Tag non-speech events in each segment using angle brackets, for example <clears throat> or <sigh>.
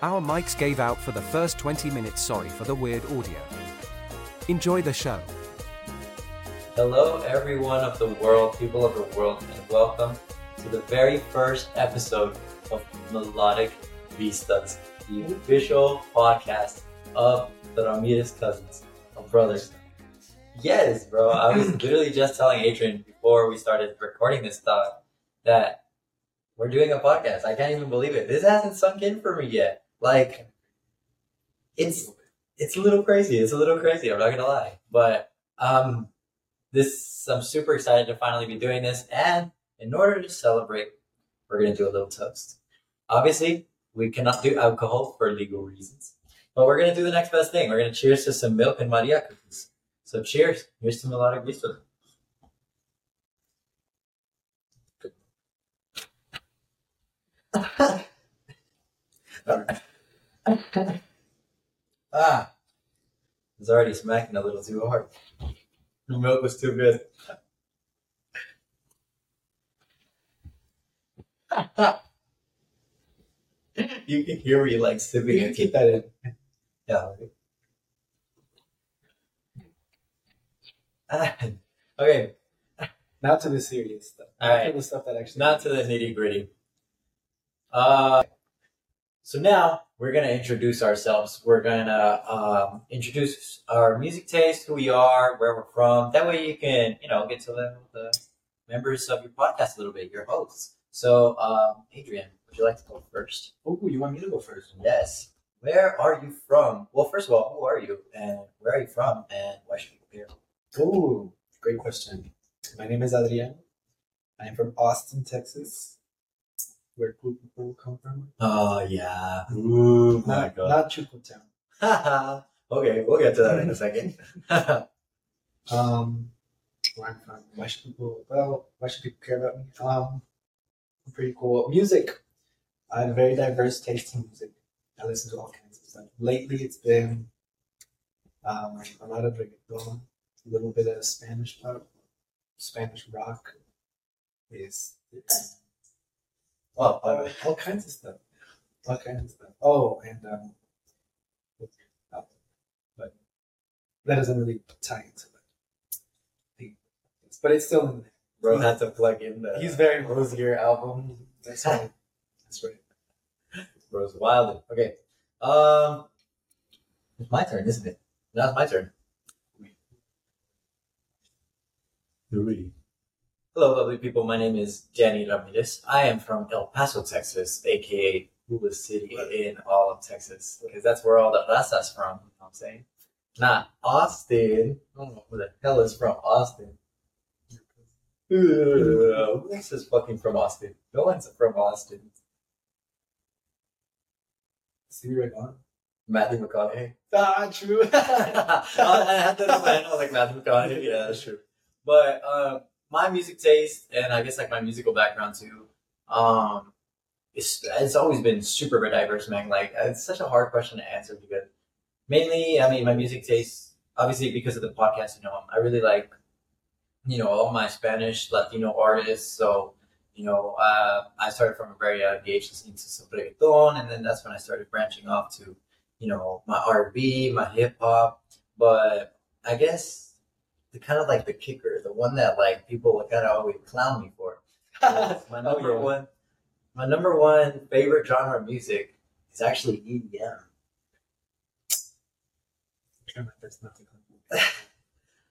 Our mics gave out for the first 20 minutes. Sorry for the weird audio. Enjoy the show. Hello, everyone of the world, people of the world, and welcome to the very first episode of Melodic Vistas, the official podcast of the Ramirez cousins, of brothers. Yes, bro. I was <clears throat> literally just telling Adrian before we started recording this stuff that we're doing a podcast. I can't even believe it. This hasn't sunk in for me yet. Like, it's it's a little crazy. It's a little crazy. I'm not gonna lie, but um, this I'm super excited to finally be doing this. And in order to celebrate, we're gonna do a little toast. Obviously, we cannot do alcohol for legal reasons, but we're gonna do the next best thing. We're gonna cheers to some milk and Maria cookies. So cheers. Here's to Melodic Vista. <laughs> ah, it's already smacking a little too hard. The milk was too good. <laughs> you can hear me like sipping it. keep that in. Yeah. Ah, okay, Not to the serious stuff. All Not right. to the stuff that actually. not to the nitty gritty. Uh, so now we're gonna introduce ourselves. We're gonna um, introduce our music taste, who we are, where we're from. That way, you can you know get to know the members of your podcast a little bit, your hosts. So, um, Adrian, would you like to go first? Oh, you want me to go first? Yes. Where are you from? Well, first of all, who are you, and where are you from, and why should people care? Oh, great question. My name is Adrian. I am from Austin, Texas. Where cool people come from? Oh yeah. Ooh Not, not Chuco Town. <laughs> Okay, we'll get to that in a second. <laughs> Um, where I'm from. Why should people? Well, why should people care about me? Um, I'm pretty cool. Music. I have a very diverse taste in music. I listen to all kinds of stuff. Lately, it's been um, a lot of reggaeton, a little bit of Spanish pop, Spanish rock. Is it's well, uh, uh, all kinds of stuff. All kinds of stuff. Oh, and um, what's the album? but that doesn't really tie into it. But it's still in there. bro had to plug in the He's very Rosier album. That's right. That's right. Bro's wild. Okay. Um, it's my turn, isn't it? Now it's my turn. Hello, lovely people. My name is Danny Ramirez. I am from El Paso, Texas, aka coolest city in all of Texas, because that's where all the raza's from. You know what I'm saying? Not Austin. I don't know who the hell is from Austin. Who else is fucking from Austin? No one's from Austin. See right on. Matthew McConaughey. <laughs> Ah, true. <laughs> I had that in my head. I was like Matthew McConaughey. Yeah, <laughs> that's true. But uh, my music taste and I guess like my musical background too, um, it's it's always been super diverse, man. Like it's such a hard question to answer because mainly, I mean, my music taste obviously because of the podcast. You know, I really like you know all my Spanish Latino artists. So you know, uh, I started from a very young age listening to some and then that's when I started branching off to you know my R&B, my hip hop. But I guess the kind of like the kicker, the one that like people kind of always clown me for. <laughs> my number Oh, yeah. one, my number one favorite genre of music is actually EDM. That's nothing. <laughs>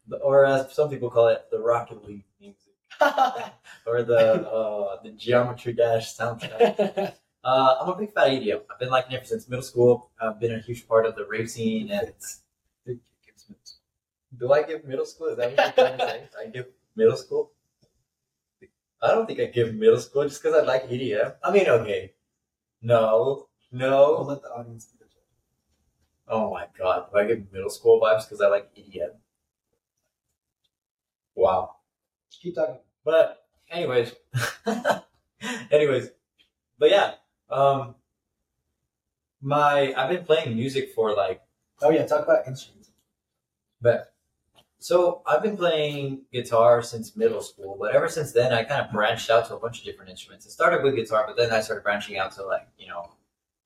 The- or as some people call it, the Rocket League music, <laughs> or the uh, the Geometry Dash soundtrack. Uh, I'm a big fan of EDM. I've been liking it since middle school. I've been a huge part of the rave scene, and do I give middle school? Is that what you're trying to say? I give middle school. I don't think I give middle school just because I like EDM. I mean, okay, no, no. let the audience be the judge. Oh my god, do I give middle school vibes because I like EDM? Wow. Keep talking. But anyways, <laughs> anyways, but yeah, um, my I've been playing music for like, Oh yeah, talk about instruments. but so I've been playing guitar since middle school, but ever since then I kind of branched out to a bunch of different instruments. It started with guitar, but then I started branching out to like you know,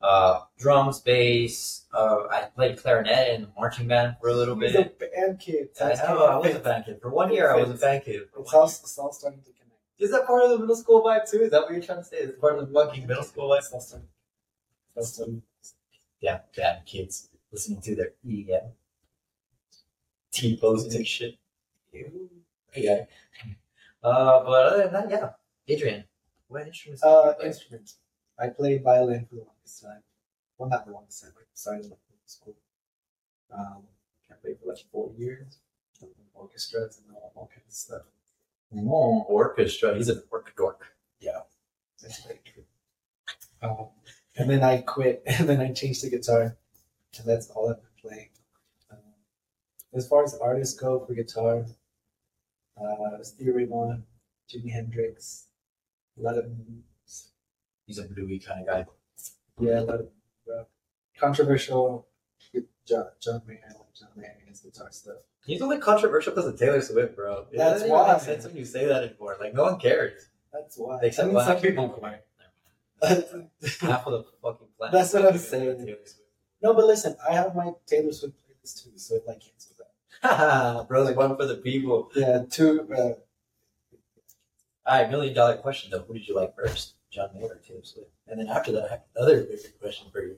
uh, drums, bass. Uh, I played clarinet in marching band for a little He's bit. a band kid. I know, I was a band kid. For one year, I was a band kid. It's one all, it's all starting to connect. Is that part of the middle school vibe too? Is that what you're trying to say? Is part of the fucking middle school vibe? It's all starting. It's all starting. Yeah, bad kids listening to their EDM. T-pose and shit. Yeah. <laughs> Uh, but other than that, yeah. Adrian, what instruments? do Uh, play? instruments. I played violin for the longest time. Well, not the longest time. I started like in school. Um, I played for like four years. Orchestras and all, all kinds of stuff. Oh, orchestra. He's an orc dork. Yeah, that's very true. Um, and then I quit, <laughs> and then I changed to guitar, and that's all I've been playing. As far as artists go for guitar, uh, Stevie Ray Vaughan, Jimi Hendrix, a lot of He's a bluey kind of guy. yeah, a lot of uh, controversial. John, John Mayer, I like John Mayer and his guitar stuff. He's only controversial because of Taylor Swift, bro. It That's why. make sense when you say that anymore. Like, no one cares. That's why. Except I mean, actually, people. <laughs> Half of the fucking planet. That's what I'm saying. No, but listen, I have my Taylor Swift playlist too, so it like cancels that. <laughs> Bro's one for the people. Yeah, two. Uh, All right, million dollar question though. Who did you like first, John Mayer or Taylor Swift? And then after that, I have another bigger question for you.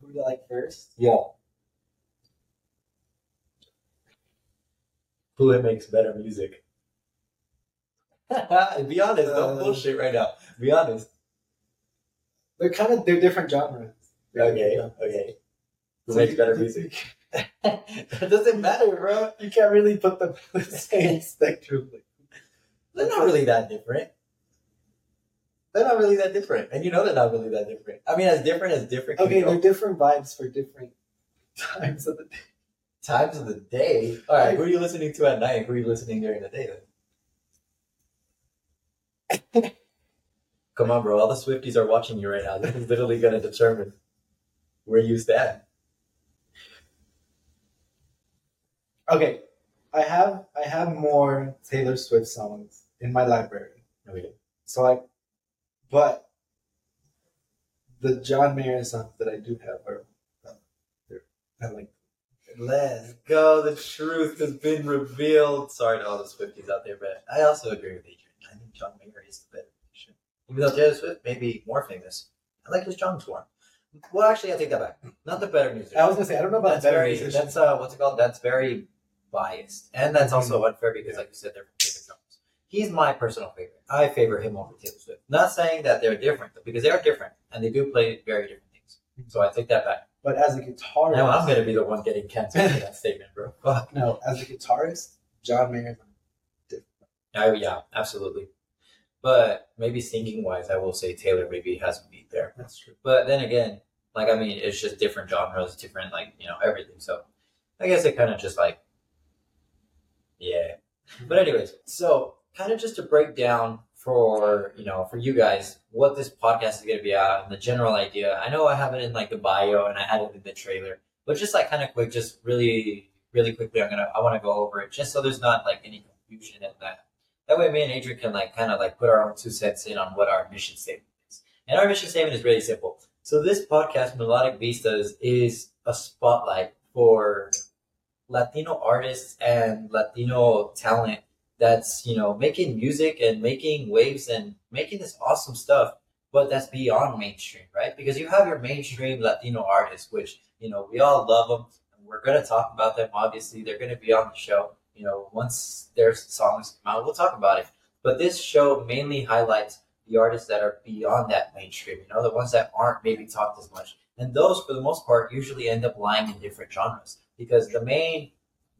who do you like first? Yeah. Who it makes better music? <laughs> Be honest, don't Uh, bullshit right now. Be honest. They're kind of they're different genres. Okay, okay. Who So makes better music? <laughs> it doesn't matter, bro. You can't really put them in the same <laughs> spectrum. They're not really that different. They're not really that different, and you know they're not really that different. I mean, as different as different. Okay, they're different vibes for different times of the day. times of the day. All right, who are you listening to at night? Who are you listening during the day then? <laughs> Come on, bro. All the Swifties are watching you right now. This is literally going to determine where you stand. Okay, I have I have more Taylor Swift songs in my library. Okay. So I, but the John Mayer songs that I do have are, I like. Let's go. The truth has been revealed. Sorry to all the Swifties out there, but I also agree with Adrian. I think John Mayer is the better musician. Even though Taylor Swift may be more famous, I like his songs more. Well, actually, I take that back. Not the better music. I was gonna say I don't know about that's better very musicians. that's uh what's it called that's very biased and that's also mm-hmm. unfair because like you said they're from different genres he's my personal favorite i favor him over taylor swift not saying that they're different because they are different and they do play very different things so i take that back But as a guitarist, now i'm gonna be the one getting canceled for that statement bro Fuck. <laughs> no, as a guitarist, John Mayer. I, yeah absolutely but maybe singing wise i will say taylor maybe has a beat there That's true. But then again, like I mean, it's just different genres, different like you know everything. So I guess it kind of just like, yeah. But anyways, so kind of just to break down for you know for you guys what this podcast is going to be about and the general idea. I know I have it in like the bio and I had it in the trailer, but just like kind of quick, just really really quickly, I'm gonna I want to go over it just so there's not like any confusion in that. That way, me and Adrian can like kind of like put our own two cents in on what our mission statement is. And our mission statement is really simple. So this podcast, Melodic Vistas, is a spotlight for Latino artists and Latino talent that's, you know, making music and making waves and making this awesome stuff, but that's beyond mainstream, right? Because you have your mainstream Latino artists, which, you know, we all love them. And we're going to talk about them. Obviously, they're going to be on the show. You know, once their songs come out, we'll talk about it. But this show mainly highlights the artists that are beyond that mainstream, you know, the ones that aren't maybe talked as much. And those, for the most part, usually end up lying in different genres because the main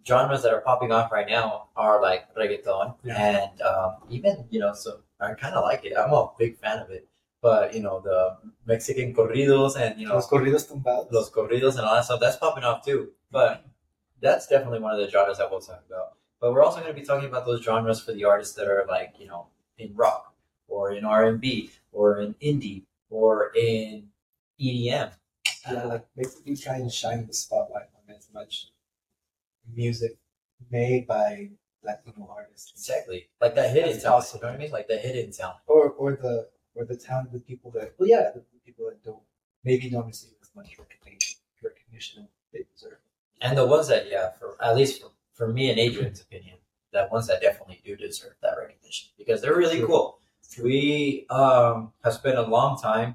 genres that are popping off right now are like reggaeton Yeah. and um, even, you know, so I kind of like it. I'm a big fan of it. But, you know, the Mexican corridos and, you know, Los corridos tumbados. los corridos and all that stuff, that's popping off too. But that's definitely one of the genres that we'll talk about. But we're also going to be talking about those genres for the artists that are like, you know, in rock or in R&B or in indie or in EDM. Yeah, like basically try and shine the spotlight on as much music made by Latino artists, Exactly. Like that hidden That's talent. awesome. You know what I mean? Like the hidden talent. or or the or the talented people that well, yeah, the people that don't maybe don't receive as much recognition recognition they deserve. And the ones that, yeah, for at least for, for me and Adrian's opinion, the ones that definitely do deserve that recognition because they're really True. cool. We um, have spent a long time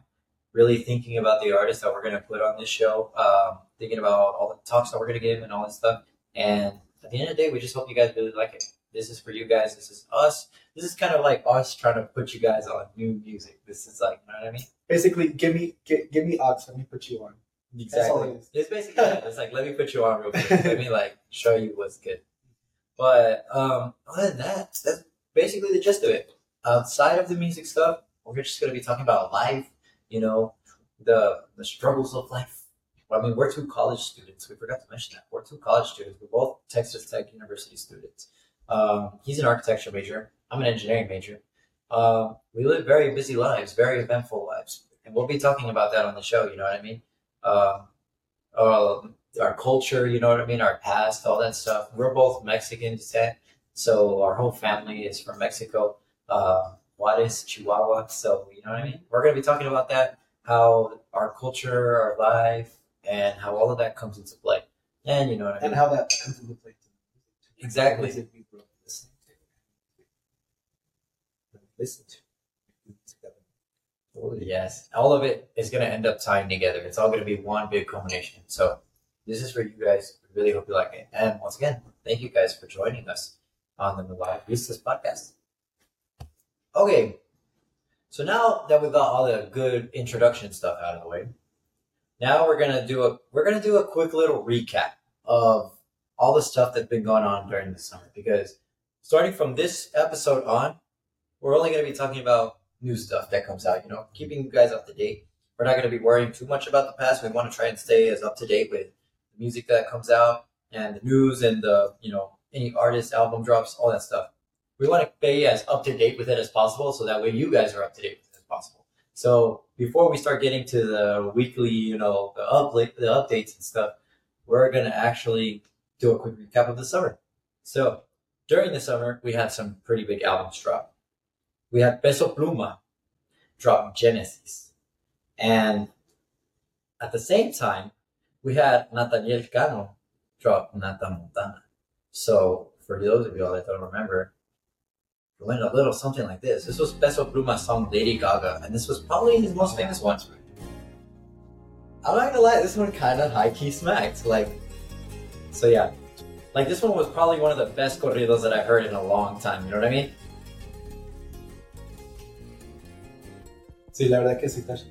really thinking about the artists that we're going to put on this show, um, thinking about all the talks that we're going to give and all this stuff. And at the end of the day, we just hope you guys really like it. This is for you guys. This is us. This is kind of like us trying to put you guys on new music. This is like, you know what I mean? Basically, give me give, give me Ox, let me put you on. Exactly. it. It's basically that. It's like let me put you on real quick. let me like show you what's good. But um, other than that, that's basically the gist of it. Outside of the music stuff, we're just gonna be talking about life. You know, the the struggles of life. I mean, we're two college students. We forgot to mention that we're two college students. We're both Texas Tech University students. Um, he's an architecture major. I'm an engineering major. Um, we live very busy lives, very eventful lives, and we'll be talking about that on the show. You know what I mean? Um, uh, our culture, you know what I mean, our past, all that stuff. We're both Mexican descent, so our whole family is from Mexico, uh, Juarez, Chihuahua. So you know what I mean. We're gonna be talking about that, how our culture, our life, and how all of that comes into play. And you know what I mean. And how that comes into play. Exactly. Music we grew up listening to. Listen to. Yes, all of it is going to end up tying together. It's all going to be one big culmination. So, this is for you guys. Really hope you like it. And once again, thank you guys for joining us on the Live Vistas podcast. Okay, so now that we've got all the good introduction stuff out of the way, now we're gonna do a we're gonna do a quick little recap of all the stuff that's been going on during the summer. Because starting from this episode on, we're only gonna be talking about new stuff that comes out, you know, keeping you guys up to date. We're not to be worrying too much about the past. We want to try and stay as up to date with the music that comes out and the news and the, you know, any artist album drops, all that stuff. We want to be as up to date with it as possible so that way you guys are up to date with it as possible. So before we start getting to the weekly, you know, the update, the updates and stuff, we're going to actually do a quick recap of the summer. So during the summer, we had some pretty big albums drop we had Peso Pluma drop Genesis. And at the same time, we had Natanael Cano drop Nata Montana. So for those of y'all that don't remember, went a little something like this. This was Peso Pluma's song Lady Gaga, and this was probably his most famous one. I'm not gonna lie, this one kind of high key smacked. Like, so yeah, like this one was probably one of the best corridos that I heard in a long time. You know what I mean? Sí, la verdad que sí.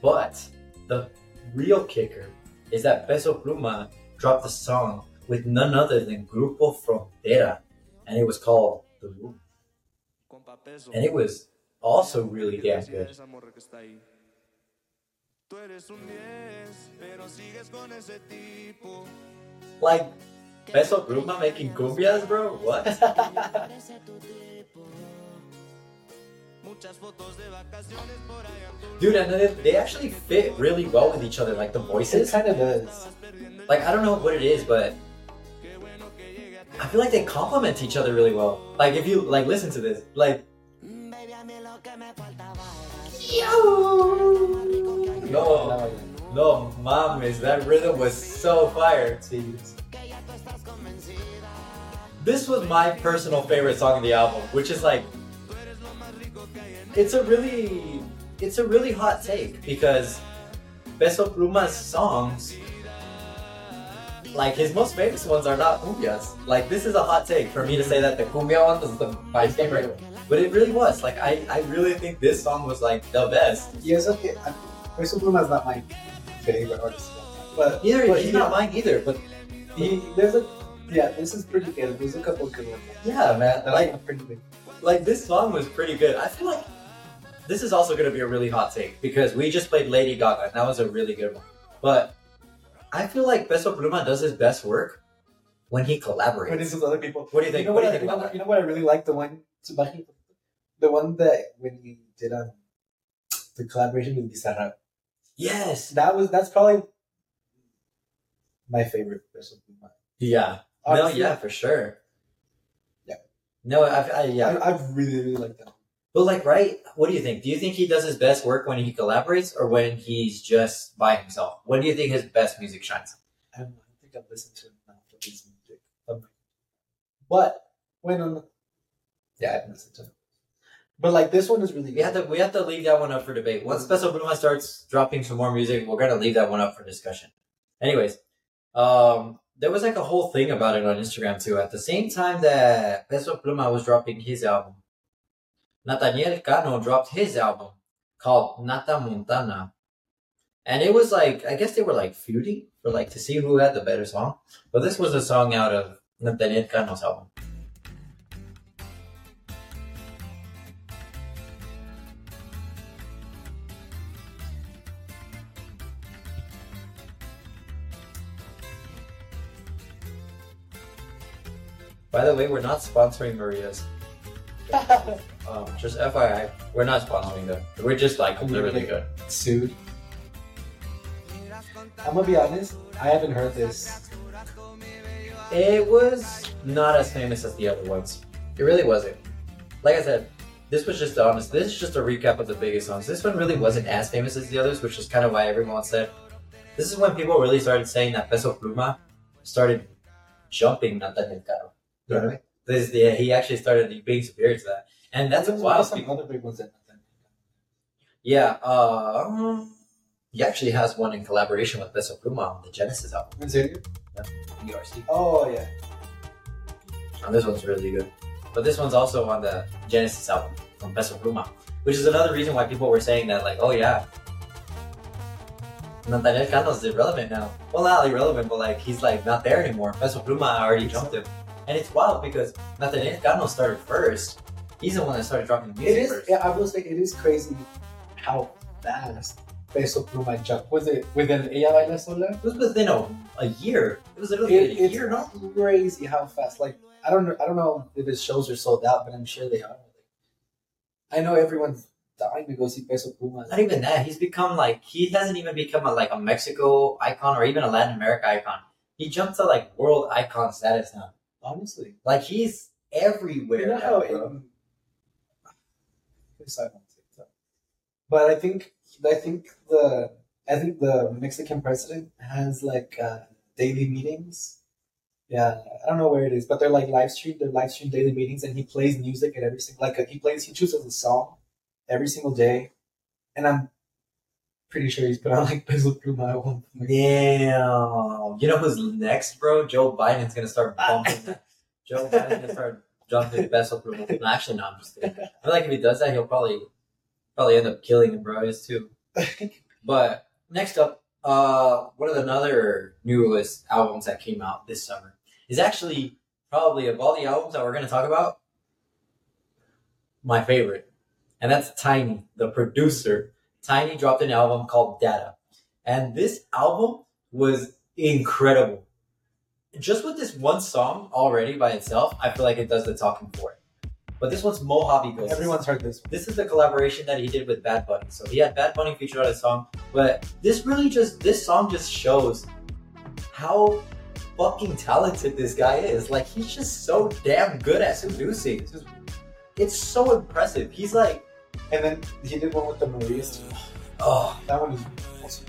But the real kicker is that Peso Pluma dropped a song with none other than Grupo Frontera, and it was called Tulum. And it was also really damn good. Like, Peso Pluma making cumbias, bro? What? <laughs> Dude, and they, they actually fit really well with each other, like the It voices. kind of does. Like, I don't know what it is, but I feel like they complement each other really well. Like, if you, like, listen to this, like, no, no, mames, that rhythm was so fire. This was my personal favorite song of the album, which is like, it's a really, it's a really hot take because Peso Pluma's songs, like his most famous ones are not cumbias. Like this is a hot take for me to say that the cumbia one was the, my favorite, but it really was. Like I, I really think this song was like the best. Y eso que Peso Pluma is not my favorite artist. of all time. But Neither, but he's he- not mine either. But He, there's a yeah, this is pretty good. There's a couple good ones. yeah, man, like pretty good. like this song was pretty good. I feel like this is also to be a really hot take because we just played Lady Gaga and that was a really good one. But I feel like Peso Pluma does his best work when he collaborates. But this is other people. What do you think? You know What what, do you I, think you, know, about that? you know what I really like the one the one that when he did um the collaboration with Bizarrap. yes. That was that's probably my favorite Peso Pluma. Yeah. No, yeah, for sure. Yeah. No, I, I yeah. I, I really really like that. But like, right? What do you think? Do you think he does his best work when he collaborates, or when he's just by himself? When do you think his best music shines? I don't know. I think I've listened to enough of his music. Um, But when on, yeah, I haven't listened to. It. But like this one is really We have to we have to leave that one up for debate. Once Peso Pluma starts dropping some more music, we're gonna leave that one up for discussion. Anyways, um, there was like a whole thing about it on Instagram too. At the same time that Peso Pluma was dropping his album, Natanael Cano dropped his album called Nata Montana. And it was like I guess they were like feuding for like to see who had the better song. But this was a song out of Natanael Cano's album. By the way, we're not sponsoring Maria's. <laughs> Um, just FYI, we're not sponsoring them. We're just like they're really good. Sued. I'm gonna be honest. I haven't heard this. It was not as famous as the other ones. It really wasn't. Like I said, this was just honest. This is just a recap of the biggest songs. This one really wasn't as famous as the others, which is kind of why everyone said. This is when people really started saying that Peso Pluma started jumping Natanael Cano. You know what I mean? This, yeah, he actually started being superior to that, and that's There's wild. some other big ones that. Yeah, uh, um, he actually has one in collaboration with Peso Pluma on the Genesis album, In serio? PRC. Oh yeah. And this one's really good. But this one's also on the Genesis album from Peso Pluma, which is another reason why people were saying that, like, oh yeah, Natanael Cano's irrelevant now. Well, not irrelevant, but like he's like not there anymore. Peso Pluma already jumped him, and it's wild because Natanael Cano started first. He's the one that started dropping music It is. first. Yeah, I will say it is crazy how fast Peso Pluma jumped. Was it within Ella Baila Sola? It was within a, a year. It was literally It, a year, no? crazy how fast. Like I don't know. I don't know if his shows are sold out, but I'm sure they are. I know everyone's dying to go see Peso Pluma. Not even that. He's become like he hasn't even become a, like a Mexico icon or even a Latin America icon. He jumped to like world icon status now. Honestly, Like he's everywhere. you know now, how bro. in, I won't say. But I think I think the I think the Mexican president has like uh, daily meetings. Yeah, I don't know where it is, but they're like live stream. They're live stream daily meetings, and he plays music at every single like uh, he plays. He chooses a song every single day, and I'm pretty sure he's put on like Peso Pluma at one point. Damn. You know who's next, bro? Joe Biden's gonna start <laughs> bumping. Joe Biden's gonna start jumping Peso Pluma. No, actually, no. I'm just kidding. I feel like if he does that, he'll probably probably end up killing him, bro. Is too. <laughs> But next up, uh, one of the other newest albums that came out this summer is actually probably of all the albums that we're to talk about, my favorite, and that's Tainy, the producer. Tainy dropped an album called Data, and this album was incredible. Just with this one song already by itself, I feel like it does the talking for it. But this one's Mojabi Ghost. Everyone's heard this. This is the collaboration that he did with Bad Bunny. So he had Bad Bunny featured on his song, but this really just this song just shows how fucking talented this guy is. Like he's just so damn good at is- It's so impressive. He's like, And then he did one with the too. oh, That one is awesome.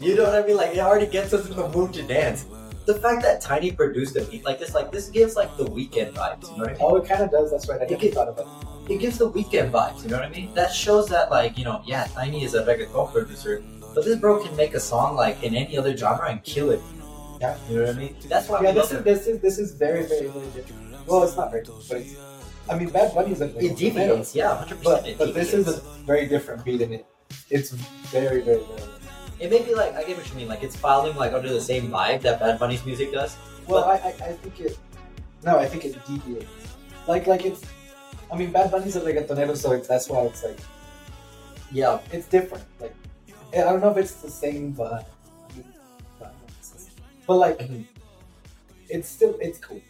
you know what I mean? Like it already gets us in the mood to dance. The fact that Tainy produced a beat like this, like this gives like the weekend vibes. You know what I mean? Oh, it kind of does. That's right. I never thought about it. it gives the weekend vibes, you know what I mean? That shows that like, you know, yeah, Tainy is a reggaeton producer, but this bro can make a song like in any other genre and kill it. Yeah. You know what I mean? That's why Yeah, this is this is this is very very very different. Well, it's not very different, but it's. I mean, Bad Bunny is a It deviates, yeah, hundred but percent. but this is a very different beat in it. It's very very very. It may be like I get what you mean, like it's following like under the same vibe that Bad Bunny's music does. Well, I, I I think it. No, I think it deviates. Like like it's. I mean, Bad Bunny's a reggaetonero, so it's that's why it's like Yeah, it's different. Like I don't know if it's the same vibe. I mean, but- But like, mm-hmm. it's still it's cool.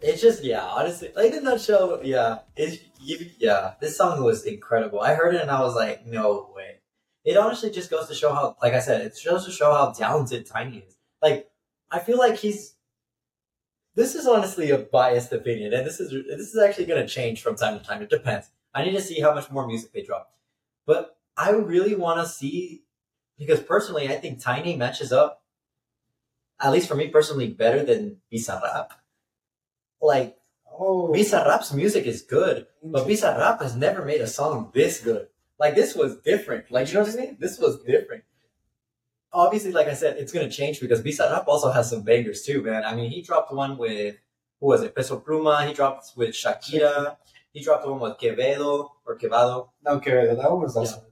It's just yeah, honestly, like in a nutshell, yeah, it's yeah. This song was incredible. I heard it and I was like, no way. It honestly just goes to show how, like I said, it shows to show how talented Tainy is. Like, I feel like he's this is honestly a biased opinion, and this is this is actually going to change from time to time. It depends. I need to see how much more music they drop, but I really want to see because personally, I think Tainy matches up, at least for me personally, better than Bizarrap. Like Oh, Bizarrap's music is good, but Bizarrap has never made a song this good. Like this was different. Like you know what I mean? This was different. Obviously, like I said, it's gonna change because Bizarrap also has some bangers too, man. I mean, he dropped one with who was it? Peso Pluma. He dropped with Shakira. He dropped one with Quevedo or Quevedo. okay, that one was also.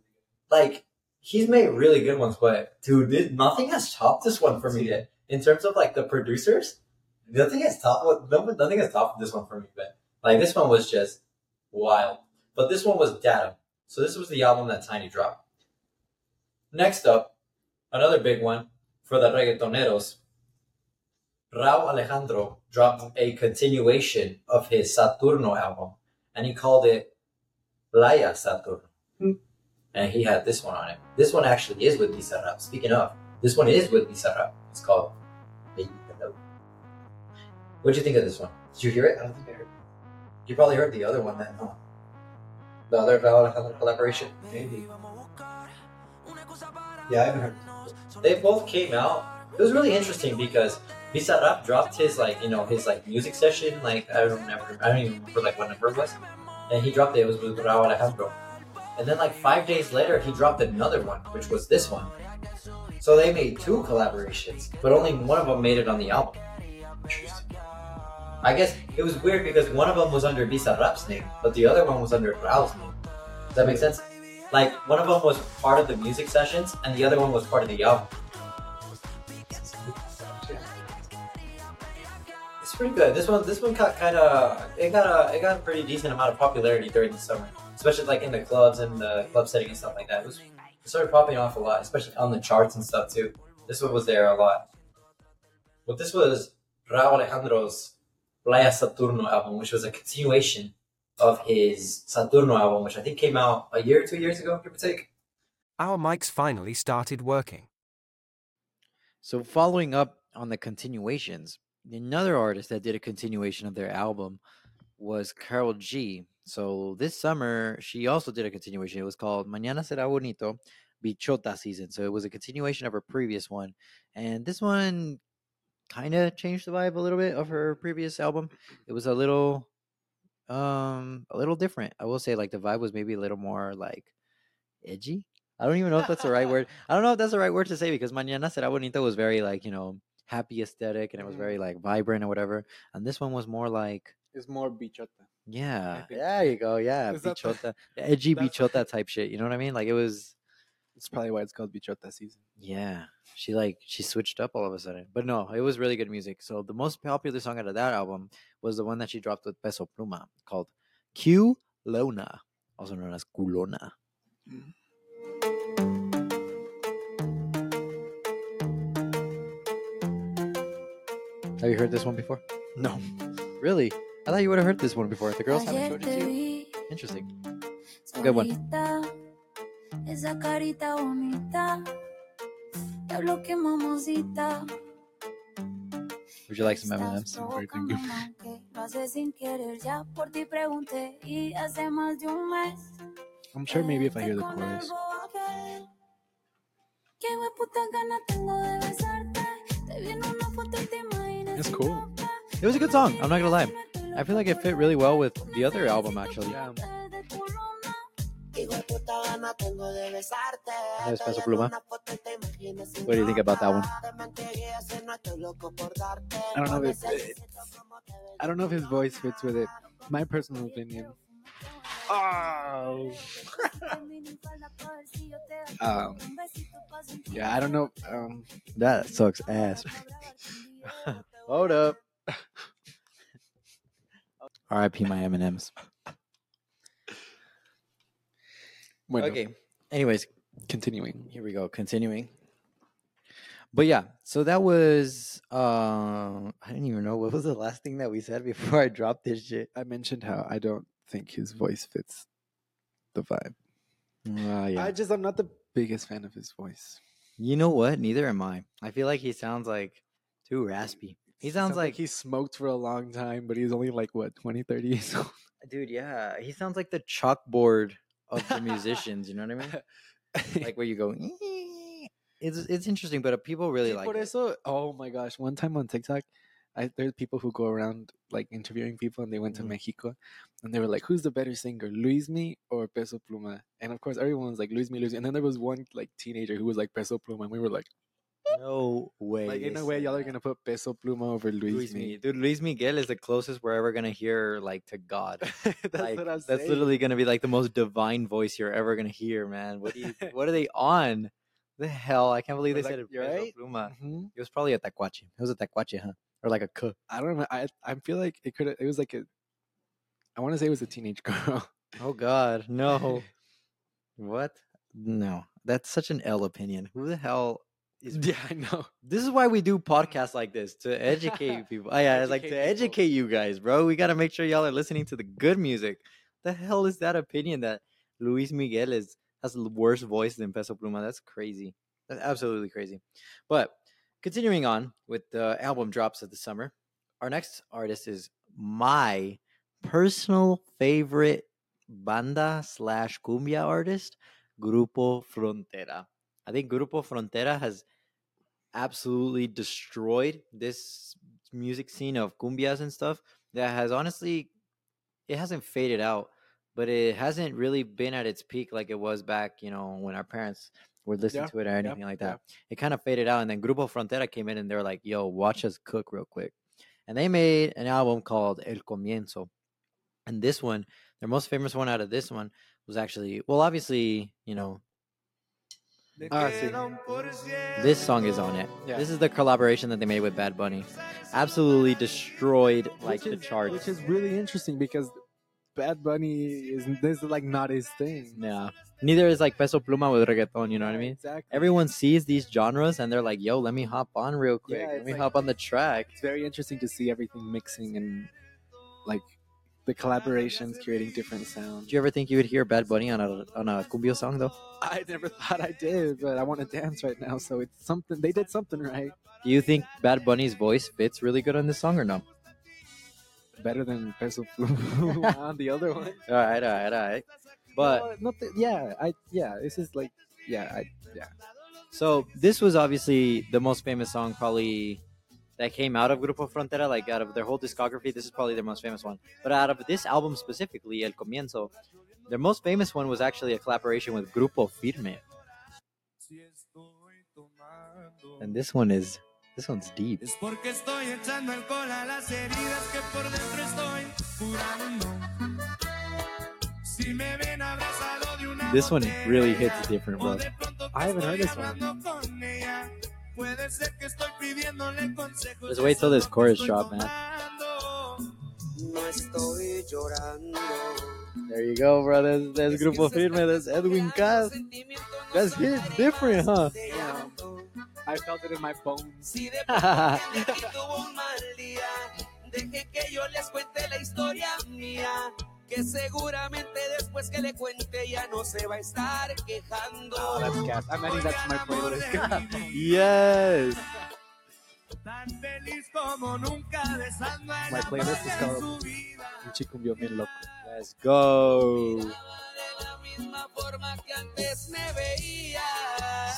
Like he's made really good ones, but dude, nothing has topped this one for me yet. In terms of like the producers, nothing has topped. no- Nothing has topped this one for me, but like this one was just wild. But this one was Datum. So this was the album that Tainy dropped. Next up, another big one for the reggaetoneros. Rauw Alejandro dropped a continuation of his Saturno album, and he called it Playa Saturno. Hmm. And he had this one on it. This one actually is with Bizarrap. Speaking of, this one is with Bizarrap. It's called. What'd you think of this one? Did you hear it? I don't think I heard. You probably heard the other one then, huh? The other Alejandro collaboration. Maybe. Yeah, I haven't heard. they both came out. It was really interesting because Bizarrap dropped his like you know his like music session like I don't remember I don't even remember like what number it was, and he dropped it. It was with Rauw Alejandro, and then like five days later he dropped another one, which was this one. So they made two collaborations, but only one of them made it on the album. I guess it was weird because one of them was under Bizarrap's name, but the other one was under Raul's name. Does that make sense? Like one of them was part of the music sessions, and the other one was part of the album. It's pretty good. This one, this one got kind of it got a it got a pretty decent amount of popularity during the summer, especially like in the clubs and the club setting and stuff like that. It was it started popping off a lot, especially on the charts and stuff too. This one was there a lot. But this was Raul Alejandro's Playa Saturno album, which was a continuation of his Saturno album, which I think came out a year or two years ago, give or take. Our mics finally started working. So following up on the continuations, another artist that did a continuation of their album was Karol G. So this summer she also did a continuation. It was called Mañana será bonito, Bichota season. So it was a continuation of her previous one, and this one kind of changed the vibe a little bit of her previous album. It was a little, um, a little different. I will say, like the vibe was maybe a little more like edgy. I don't even know if that's the right <laughs> word. I don't know if that's the right word to say because Mañana será bonito was very like you know happy aesthetic and it was Mm. very like vibrant or whatever. And this one was more like It's more bichota. yeah, there you go, yeah, Is that the- edgy <laughs> bichota type shit. You know what I mean? Like it was, It's probably why it's called bichota season. yeah. She like she switched up all of a sudden, but no, it was really good music. So the most popular song out of that album was the one that she dropped with Peso Pluma called Q Lona, also known as Culona. Mm. Have you heard this one before? No. Really? I thought you would have heard this one before. The girls haven't showed it to you. vi Interesting. Good one. Esa carita bonita. Diablo que mamacita. Would you like some M&M's? Sorry, thank you. Aunque Lo hace sin querer, ya por ti pregunté y hace más de un mes. I'm sure maybe if I hear the chorus. algo aquel. Qué hueputa gana tengo de besarte. Te vi en una foto y te imaginas It's cool. It was a good song. I'm not gonna lie. I feel like it fit really well with the other album actually. Yeah. De culona. There's Peso Pluma. What do you think about that one? I don't know if it, I don't know if his voice fits with it. My personal opinion. Oh. um, yeah, I don't know. Um, That sucks ass. <laughs> Hold up. R.I.P. <laughs> my M&M's. Bueno, Okay. Anyways, continuing. here we go. Continuing. But yeah, so that was uh I didn't even know what was the last thing that we said before I dropped this shit. I mentioned how I don't think his voice fits the vibe. Uh, yeah. I just I'm not the biggest fan of his voice. you know what? Neither am I. I feel like he sounds like too raspy. He sounds like he smoked for a long time, but he's only like what 20, 30 years <laughs> old. dude, yeah. He sounds like the chalkboard of the <laughs> musicians, you know what I mean? Like <laughs> where you go it's it's interesting, but uh, people really like por it. eso, oh my gosh! One time on TikTok, I, there's people who go around like interviewing people, and they went to Mhm. Mexico, and they were like, "Who's the better singer, Luis Luismi or Peso Pluma?" And of course, everyone was like, luis "Luismi, Luismi." And then there was one like teenager who was like Peso Pluma, and we were like, No way. "Like in a way, y'all are gonna put Peso Pluma over Luis Luismi." Mi- Dude, Luis Miguel is the closest we're ever gonna hear like to God. <laughs> that's like, what I'm that's saying. literally gonna be like the most divine voice you're ever gonna hear, man. What do you <laughs> what are they on? The hell? I can't believe they But, said it. Peso right. Pluma. Mhm. It was probably a tacuache. It was a tacuache, huh? Or like a k. I don't know. I I feel like it could. It was like a. I want to say it was a teenage <laughs> girl. Oh God, no. what? No, that's such an L opinion. Who the hell is? yeah, I know. <laughs> This is why we do podcasts like this to educate <laughs> people. Oh, yeah, it's like to Educate people. educate you guys, bro. We got to make sure y'all are listening to the good music. The hell is that opinion that Luis Miguel is has the worst voice than Peso Pluma? That's crazy. That's absolutely crazy. But continuing on with the album drops of the summer, our next artist is my personal favorite banda slash cumbia artist, Grupo Frontera. I think Grupo Frontera has absolutely destroyed this music scene of cumbias and stuff that has honestly it hasn't faded out but it hasn't really been at its peak like it was back you know when our parents would listen Yeah, to it or anything like yeah. that. It kind of faded out and then grupo frontera came in and they were like yo watch us cook real quick. And they made an album called el comienzo. And this one their most famous one out of this one was actually well obviously you know Ah, sí. this song is on it. Yeah. This is the collaboration that they made with Bad Bunny. Absolutely destroyed like which the is, charts. which is really interesting because Bad Bunny is this is like not his thing. yeah. Neither is like Peso Pluma with reggaeton, you know what I mean? Exactly. Everyone sees these genres and they're like, yo, let me hop on real quick. Yeah, let me like- hop on the track. It's very interesting to see everything mixing and like the collaborations creating different sounds. Do you ever think you would hear Bad Bunny on a on a cumbia song though? I never thought I did, but I want to dance right now, so it's something they did something right. Do you think Bad Bunny's voice fits really good on this song or no? Better than Peso Pluma on the other one. <laughs> All right, all right, all right. But No, not the- yeah, I yeah, this is like yeah, I yeah. So this was obviously the most famous song probably that came out of Grupo Frontera, like out of their whole discography. This is probably their most famous one. But out of this album specifically, El Comienzo, their most famous one was actually a collaboration with Grupo Firme. And this one is this one's deep. Es porque estoy echando alcohol a las heridas que por dentro estoy curando. Si me ven abrazado de una This one really hits a different, bro. de pronto que I haven't heard this one. Hablando con ella, puede ser que estoy pidiéndole consejos Just de wait till this chorus drop, man. tomando. No estoy llorando. There you go, bro. There's, there's Grupo Firme. There's Edwin Cass. That's hit different, huh? Damn. I felt it in my bones. Si de <laughs> pronto tuvo un mal día, deje que yo les cuente la historia mía. Que seguramente después que le cuente ya no se va a estar quejando. Oh, that's gas. I'm adding that to my playlist. <laughs> yes. Tan feliz como nunca besando a My la playlist is called-. Un chico vio bien loco. Let's go.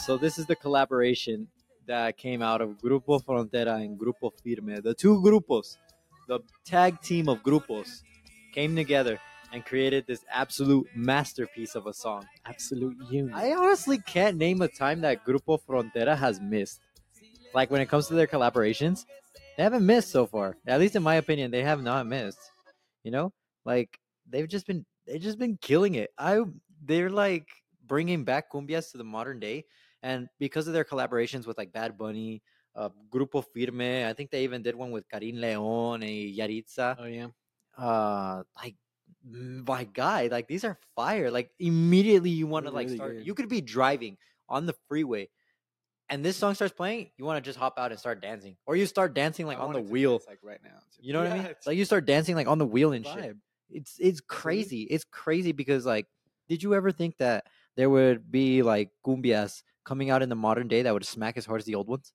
So this is the collaboration that came out of Grupo Frontera and Grupo Firme. The two grupos, the tag team of grupos, came together and created this absolute masterpiece of a song. Absolute unit. I honestly can't name a time that Grupo Frontera has missed. Like when it comes to their collaborations, they haven't missed so far. At least in my opinion, they have not missed. You know, like they've just been they've just been killing it. I they're like bringing back cumbias to the modern day, and because of their collaborations with like Bad Bunny, uh, Grupo Firme, I think they even did one with Carin Leon and Yahritza oh yeah. Uh like my guy like these are fire like immediately you want to like really start good. you could be driving on the freeway and this song starts playing you want to just hop out and start dancing or you start dancing like I on the wheel dance, like right now. you know what i mean like you start dancing like on the wheel and shit vibe. it's it's crazy it's crazy because like did you ever think that there would be like cumbias coming out in the modern day that would smack as hard as the old ones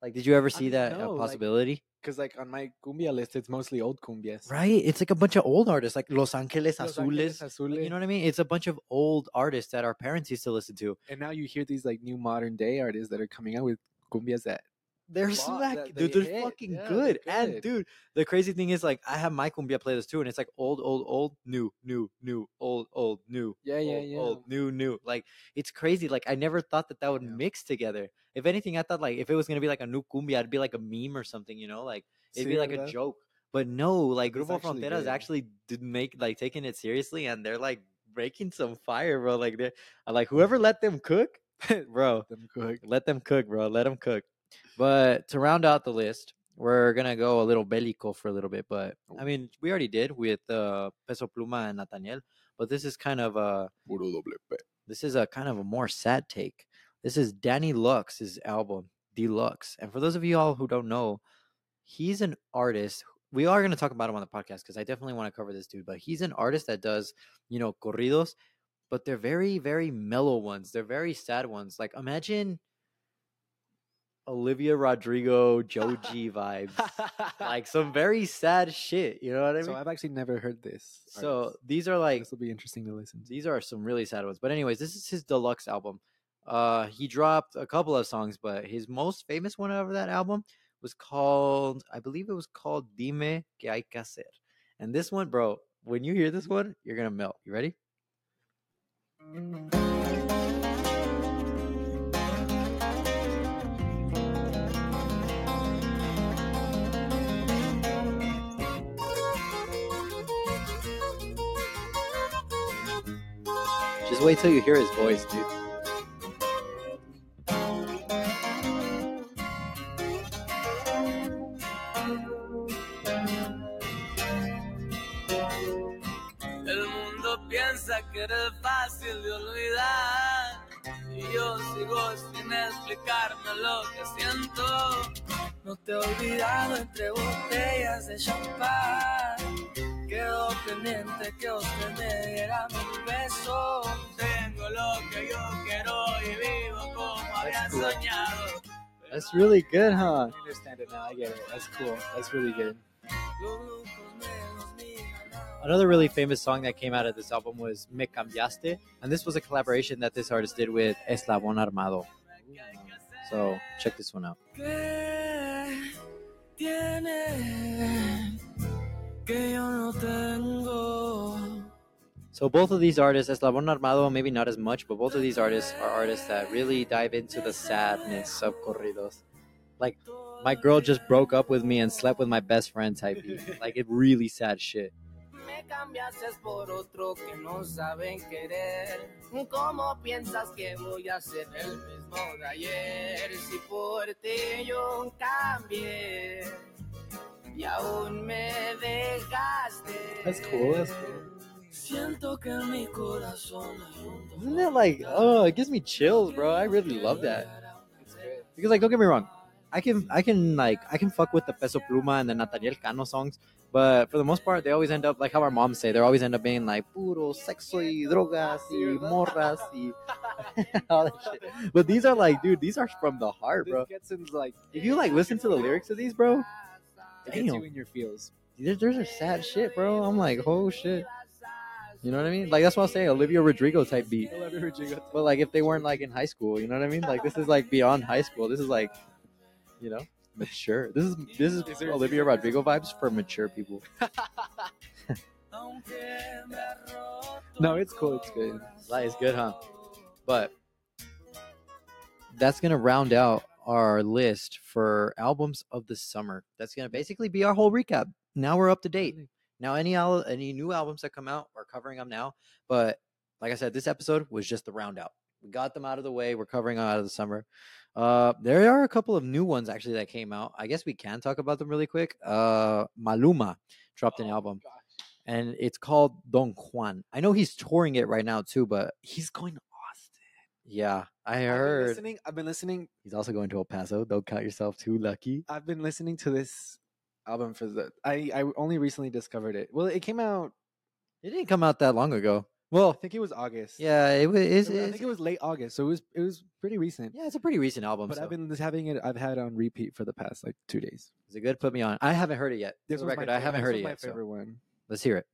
Like, did you ever I see mean, that uh, no, like- possibility? Because like on my cumbia list, it's mostly old cumbias. Right? It's like a bunch of old artists, like Los Angeles Los Azules. Angeles like, Azules. you know what I mean? It's a bunch of old artists that our parents used to listen to. and now you hear these like new modern day artists that are coming out with cumbias that They're smack, dude. they They're hit. fucking Yeah, they're good. And dude, the crazy thing is, like, I have my cumbia playlist too, and it's like old, old, old, new, new, new, old, old, new. Yeah, yeah, old, yeah. Old, new, new. Like, it's crazy. Like, I never thought that that would Yeah. mix together. If anything, I thought like if it was gonna be like a new cumbia, it'd be like a meme or something, you know? Like it'd be Sí, like a joke. But no, like It's Grupo Fronteras good. actually did make like taking it seriously, and they're like breaking some fire, bro. Like they, are like whoever let them cook, <laughs> bro. Them cook. Let them cook, bro. Let them cook. But to round out the list, we're gonna go a little bellico for a little bit. But I mean, we already did with uh, Peso Pluma and Natanael. But this is kind of a Puro doble P. this is a kind of a more sad take. This is Danny Lux's album, Deluxe. And for those of you all who don't know, he's an artist. We are going to talk about him on the podcast because I definitely want to cover this dude. But he's an artist that does, you know, corridos, but they're very, very mellow ones. They're very sad ones. Like imagine Olivia Rodrigo, Joji <laughs> vibes. like some very sad shit. You know what I mean? so I've actually never heard this. so artist. these are like this will be interesting to listen to. these are some really sad ones. But anyways, this is his deluxe album. Uh, he dropped a couple of songs, but his most famous one out of that album was called, I believe it was called Dime que hay que hacer. And this one, bro, when you hear this one, you're gonna melt. You ready? Just wait till you hear his voice, dude. El mundo piensa que eres fácil de olvidar. Y yo sigo sin explicarme lo que siento. No te he olvidado entre botellas de champán. Quedó pendiente que usted That's really good, huh? I understand it now. I get it. That's cool. That's really good. Los lujos me los miran ahora. Another really famous song that came out of this album was Me Cambiaste, and this was a collaboration that this artist did with Eslabón Armado. So check this one out. Que yo no tengo? So both of these artists, Eslabón Armado, maybe not as much, but both of these artists are artists that really dive into the sadness of corridos. Like my girl just broke up with me and slept with my best friend type beat. <laughs> Like it really sad shit. Me cambiaste por otro que no saben querer. ¿Cómo piensas que voy a ser el mismo de ayer? Si por ti yo cambié y aún me dejaste. That's cool. That's cool. Siento que en mi corazón hay un dolor Isn't that like oh it gives me chills, bro. I really love that. Because like don't get me wrong, I can I can like I can fuck with the Peso Pluma and the Natanael Cano songs, but for the most part they always end up like how our moms say, they always end up being like puro sexo y drogas y morras y <laughs> <laughs> all that shit. But these are like, dude, these are from the heart, bro. This gets into like If you like listen to the lyrics of these, bro, it you Damn. in your feels. these there's are sad shit, bro. I'm like, oh shit. You know what I mean? Like that's what I'm saying, Olivia Rodrigo type beat. <laughs> Olivia Rodrigo. But like if they weren't like in high school, you know what I mean? Like this is like beyond high school. This is like, you know, mature. This is this is Is there- Olivia Rodrigo vibes for mature people. Aunque me ha roto No, it's cool. It's good. That is good, huh? But that's gonna round out our list for albums of the summer. That's gonna basically be our whole recap. Now we're up to date. Now any al- any new albums that come out, we're covering them now. But like I said, this episode was just the round out. We got them out of the way. We're covering them out of the summer. Uh, there are a couple of new ones actually that came out. I guess we can talk about them really quick. Uh, Maluma dropped an album and it's called Don Juan. I know he's touring it right now too, but he's going to Austin. Yeah, I I've been heard. listening. I've been listening. He's also going to El Paso. Don't count yourself too lucky. I've been listening to this album for the. I I only recently discovered it. Well, it came out. It didn't come out that long ago. Well, I think it was August. yeah, it was. It's, I think it was late August, so it was it was pretty recent. yeah, it's a pretty recent album. but so. I've been just having it. I've had it on repeat for the past like two days. Is it good? Put me on. I haven't heard it yet. This the was my record, I haven't heard it My yet. so favorite one. let's hear it.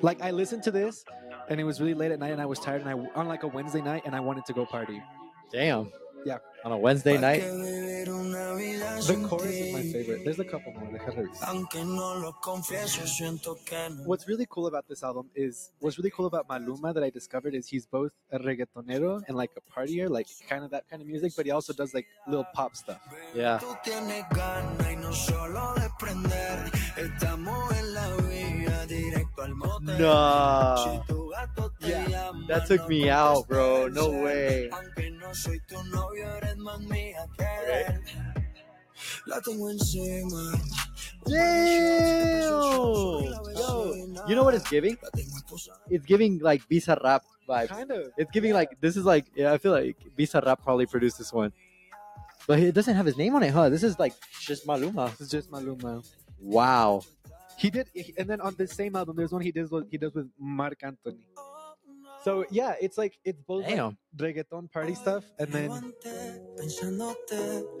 Like I listened to this, and it was really late at night, and I was tired, and I on like a Wednesday night, and I wanted to go party. Damn. Yeah. On a Wednesday night. The chorus is my favorite. There's a couple more. Déjalo revisar. Aunque no lo confieso, siento que no. What's really cool about this album is what's really cool about Maluma that I discovered is he's both a reggaetonero and like a partier, like kind of that kind of music, but he also does like little pop stuff. Yeah. Tú tienes ganas y no That took me out, bro. No way. Aunque no soy tu novio, eres más mía que él. La tengo encima. Damn. Yo. You know what it's giving? La tengo esposada. It's giving like Bizarrap vibes. Kind of. It's giving like this is like yeah. I feel like Bizarrap probably produced this one, but it doesn't have his name on it, huh? This is like just Maluma. It's just Maluma. Wow. He did, and then on the same album, there's one he does. He does with Marc Anthony. So yeah, it's like it's both like, Damn. reggaeton party stuff, and then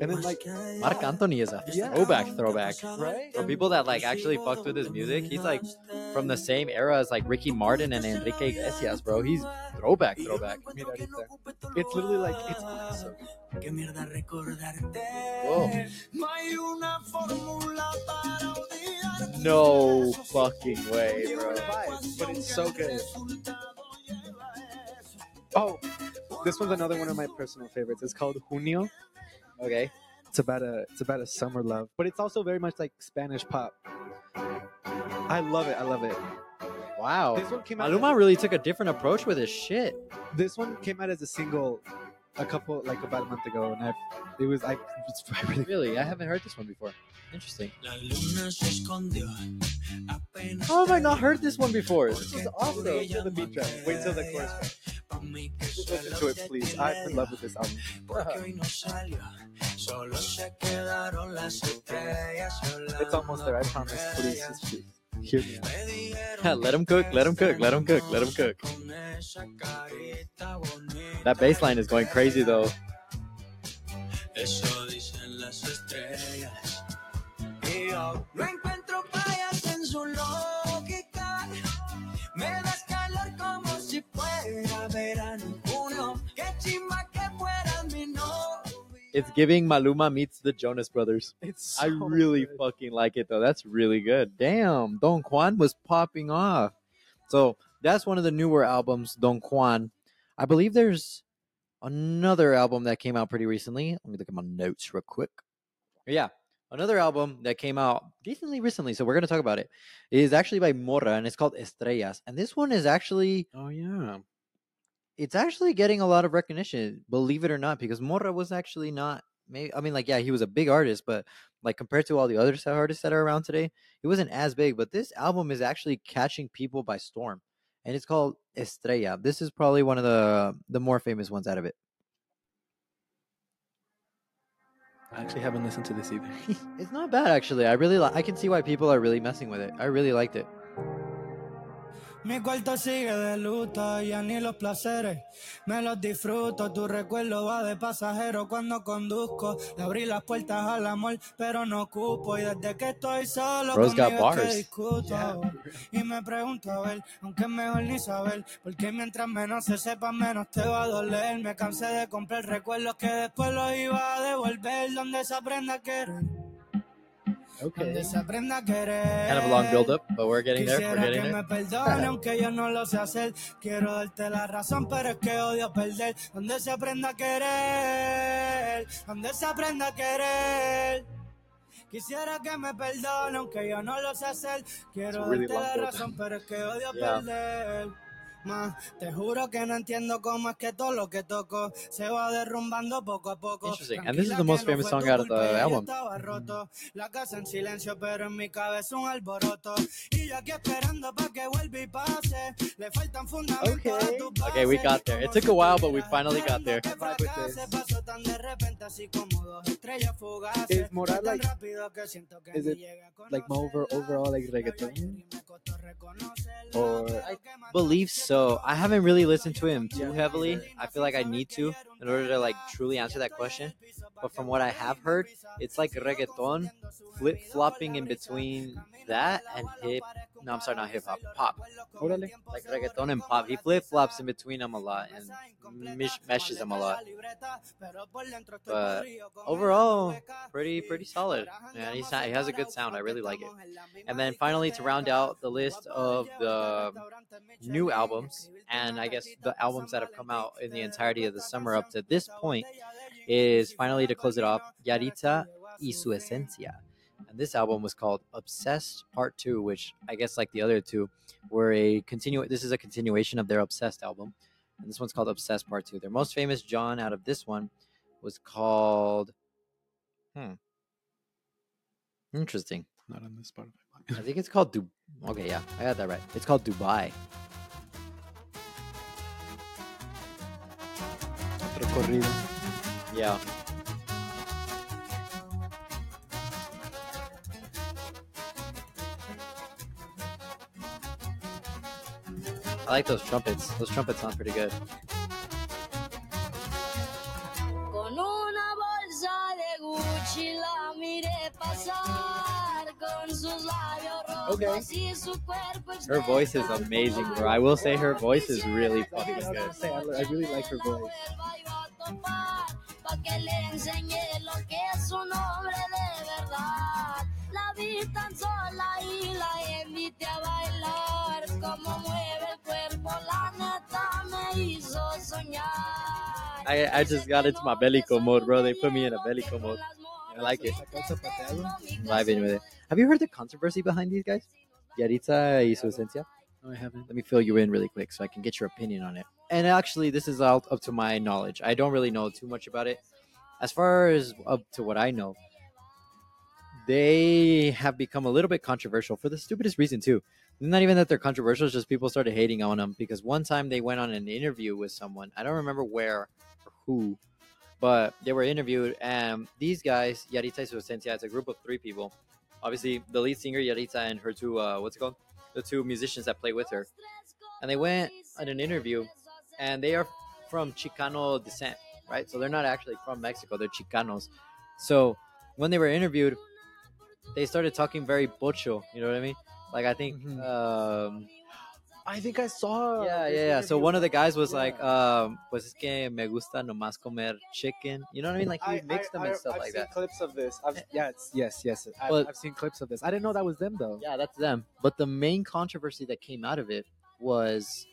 And then, like, que a Marc. Anthony is a Yeah. throwback, throwback. right. For people that like actually fucked with his music, he's like from the same era as like Ricky Martin and Enrique Iglesias, bro. He's throwback, throwback. Mira ahorita. It's literally like it's awesome. Qué mierda recordarte. Whoa. No hay una fórmula para olvidarte. No fucking way, bro. but it's so good. Oh, this one's another one of my personal favorites. It's called Junio. Okay. It's about a it's about a summer love, but it's also very much like Spanish pop. I love it. I love it. Wow. This one came out. Maluma really took a different approach with his shit. This one came out as a single a couple like about a month ago, and I it was I it's <laughs> I really Really, I haven't heard this one before. Interesting. La luna se escondió. Apenas How have I not heard this one before? This is awesome. Wait till the beat drop. Wait till the chorus. Pa' mí que Just se listen to it, please. I'm in love with this album. Porque hoy no salió. Solo se quedaron las estrellas solas. It's almost there. I promise. Please, just please. Hear me out. Me dijeron <laughs> let him cook, let him cook, let him cook, let him cook. con esa carita bonita. That bass line is going crazy though. Eso dicen las estrellas. It's giving Maluma meets the Jonas Brothers. It's I really good. fucking like it though. That's really good. Damn, Don Juan was popping off. So that's one of the newer albums, Don Juan. I believe there's another album that came out pretty recently. Let me look at my notes real quick. Yeah, another album that came out decently recently. So we're gonna talk about it. It is actually by Mora and it's called Estrellas. And this one is actually Oh yeah. It's actually getting a lot of recognition, believe it or not, because Mora was actually not. Maybe I mean, like, yeah, he was a big artist, but like compared to all the other artists that are around today, he wasn't as big. But this album is actually catching people by storm, and it's called Estrella. This is probably one of the the more famous ones out of it. I actually haven't listened to this either. <laughs> It's not bad actually. I really li- I can see why people are really messing with it. I really liked it. Mi cuarto sigue de luto, ya ni los placeres me los disfruto. Tu recuerdo va de pasajero cuando conduzco. Le abrí las puertas al amor, pero no cupo. Y desde que estoy solo, conmigo es que discuto. Y me pregunto a ver, aunque es mejor ni saber. Porque mientras menos se sepa, menos te va a doler. Me cansé de comprar recuerdos que después los iba a devolver. Donde se aprenda a querer. Donde se aprenda a querer. Kind of a long build up, but we're getting there. We're Quisiera getting que there. me perdone aunque yo no lo sé hacer. Quiero darte la razón, pero es que odio perder. Donde se aprenda a querer, donde se aprenda a querer. Quisiera que me perdone aunque yo no lo sé hacer. Quiero It's a really darte long la build. razón, pero es que odio Yeah. perder. Más. Te juro que no entiendo cómo es que todo lo que toco se va derrumbando poco a poco. Interesting. And this is the most famous song out of the album. estaba roto. La casa en silencio, pero en mi cabeza un alboroto. Y yo aquí esperando para que vuelva y pase. Le faltan fundamentos a tu Okay, we got there. It took a while, but we finally got there. que fracase. Pasó tan de repente así como dos estrellas fugaces. Is like- it like more over, overall like reggaeton? Or I believe so. I haven't really listened to him too heavily. I feel like I need to in order to like truly answer that question. But from what I have heard, it's like reggaeton flip flopping in between that and hip. No, I'm sorry, not hip hop, pop. Like reggaeton and pop. He flip flops in between them a lot and mish- meshes them a lot. But overall, pretty pretty solid. And he's not, he has a good sound. I really like it. And then finally, to round out the list of the new albums, and I guess the albums that have come out in the entirety of the summer up to this point, is finally to close it off, Yahritza y su esencia. And this album was called Obsessed Part 2, which I guess, like the other two, were a continue. This is a continuation of their Obsessed album. And this one's called Obsessed Part 2. Their most famous John out of this one was called. Hmm. Interesting. Not on this part. I think it's called Du. Okay, yeah, I got that right. It's called Dubai. Yeah. I like those trumpets. Those trumpets sound pretty good. Con una bolsa de Gucci la miré pasar con sus labios rojos y su cuerpo Her voice is amazing, bro. I will say her voice is really fucking good. gonna say, I, I really like her voice. I, I just got into my bellico mode, bro. They put me in a bellico mode. I like it. Vibing with it. Have you heard the controversy behind these guys? Yahritza y su esencia? No, I haven't. Let me fill you in really quick so I can get your opinion on it. And actually, this is all up to my knowledge. I don't really know too much about it. As far as up to what I know, they have become a little bit controversial for the stupidest reason too. Not even that they're controversial, it's just people started hating on them because one time they went on an interview with someone. I don't remember where or who, but they were interviewed, and these guys, Yahritza y su it's a group of three people. Obviously, the lead singer Yahritza and her two, uh, what's it called? The two musicians that play with her, and they went on an interview, and they are from Chicano descent, right? So they're not actually from Mexico; they're Chicanos. So when they were interviewed, they started talking very pocho. You know what I mean? Like I think, Mhm. um, I think I saw. yeah, yeah, yeah. So one of the guys was Yeah. like, um, "Pues es que me gusta nomás comer chicken." You know what I mean? Like he I- mixed I- them and stuff I've like seen that. clips of this. I've, yeah, it's, yes, yes. I've, I've seen clips of this. I didn't know that was them though. Yeah, that's them. But the main controversy that came out of it was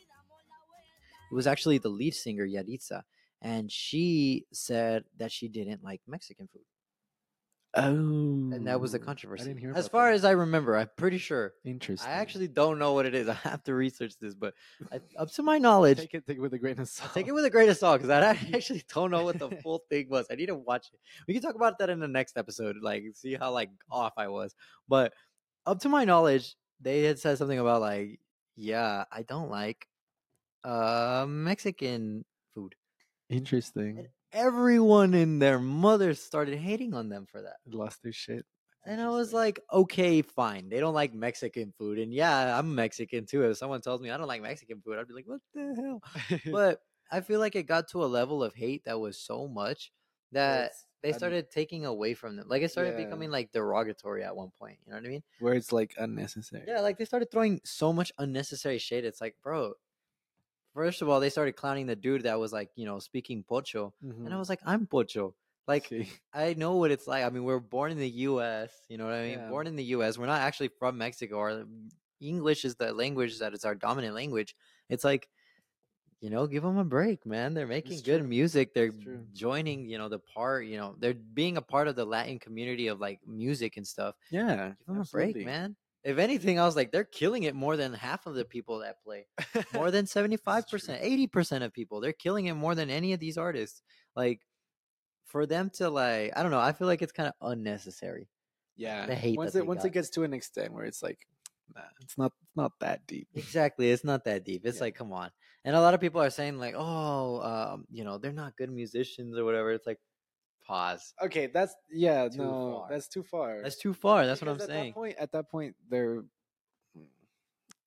it was actually the lead singer Yahritza, and she said that she didn't like Mexican food, Oh, and that was the controversy. I didn't hear. as about far that. as I remember, I'm pretty sure. interesting. I actually don't know what it is. <laughs> I have to research this, but I, <laughs> up to my knowledge, take it, take it with a grain of salt. Take it with a grain of salt because I <laughs> actually don't know what the full thing was. I need to watch it. We can talk about that in the next episode, like see how like off I was. But up to my knowledge, they had said something about like, yeah, I don't like uh Mexican food. Interesting. And everyone in their mother started hating on them for that. Lost their shit. And I was like, okay, fine. They don't like Mexican food. And yeah, I'm Mexican too. If someone tells me I don't like Mexican food, I'd be like, what the hell? <laughs> but I feel like it got to a level of hate that was so much that Yes, they I'm- started taking away from them. Like it started Yeah. becoming like derogatory at one point. You know what I mean? where it's like unnecessary. Yeah, like they started throwing so much unnecessary shade. It's like, bro. First of all, they started clowning the dude that was like, you know, speaking pocho, and I was like, I'm pocho. Like See? <laughs> I know what it's like. I mean, we're born in the U.S. You know what I mean? Yeah. Born in the U.S. We're not actually from Mexico. Our English is the language that is our dominant language. It's like, you know, give them a break, man. They're making good music. They're joining, you know, the part. You know, they're being a part of the Latin community of like music and stuff. yeah, Give them a break, man. If anything, I was like, they're killing it more than half of the people that play. More than <laughs> 75%, 80% of people. They're killing it more than any of these artists. Like, for them to like, I don't know, I feel like it's kind of unnecessary. yeah. the hate once it once got. it gets to an extent where it's like, nah, it's not not that deep. Exactly. It's not that deep. It's Yeah. like, come on. And a lot of people are saying, like, oh, um, you know, they're not good musicians or whatever. It's like, pause. Okay, that's yeah, Too no, far. that's too far. That's too far. That's what I'm at saying. That point, at that point, they're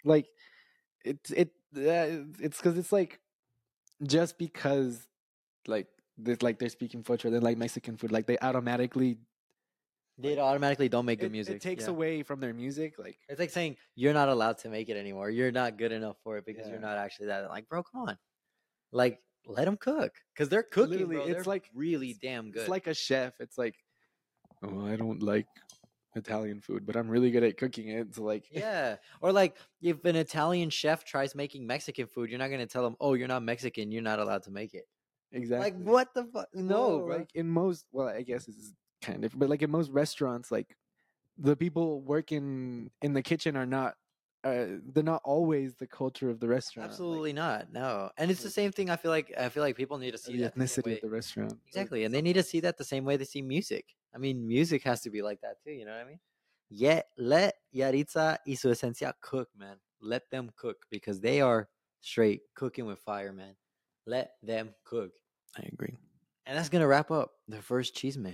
like, it's it uh, it's because it's like just because like this like they're speaking Focho, then like Mexican food, like they automatically They automatically don't make it, good music. it takes yeah. away from their music. Like It's like saying you're not allowed to make it anymore. You're not good enough for it because you're not actually that. Like, bro, come on. Like, let them cook because they're cooking. Literally, bro. it's They're like- really damn good. it's like a chef. It's like, oh, I don't like Italian food, but I'm really good at cooking it. So like, yeah, or like if an Italian chef tries making Mexican food, you're not gonna tell them, "Oh, you're not Mexican. You're not allowed to make it." exactly. Like, what the fuck? No, Well, like in most well i guess this is kind of different but like in most restaurants like the people working in the kitchen are not uh, they're not always the culture of the restaurant like, Absolutely not. No, and it's the same thing. I feel like I feel like people need to see the that the ethnicity way- of the restaurant Exactly, and they need to see that the same way they see music. I mean, music has to be like that too. You know what I mean? Yet let Yahritza y su esencia cook, man. Let them cook because they are straight cooking with fire, man. Let them cook, i agree and that's gonna wrap up the first chisme.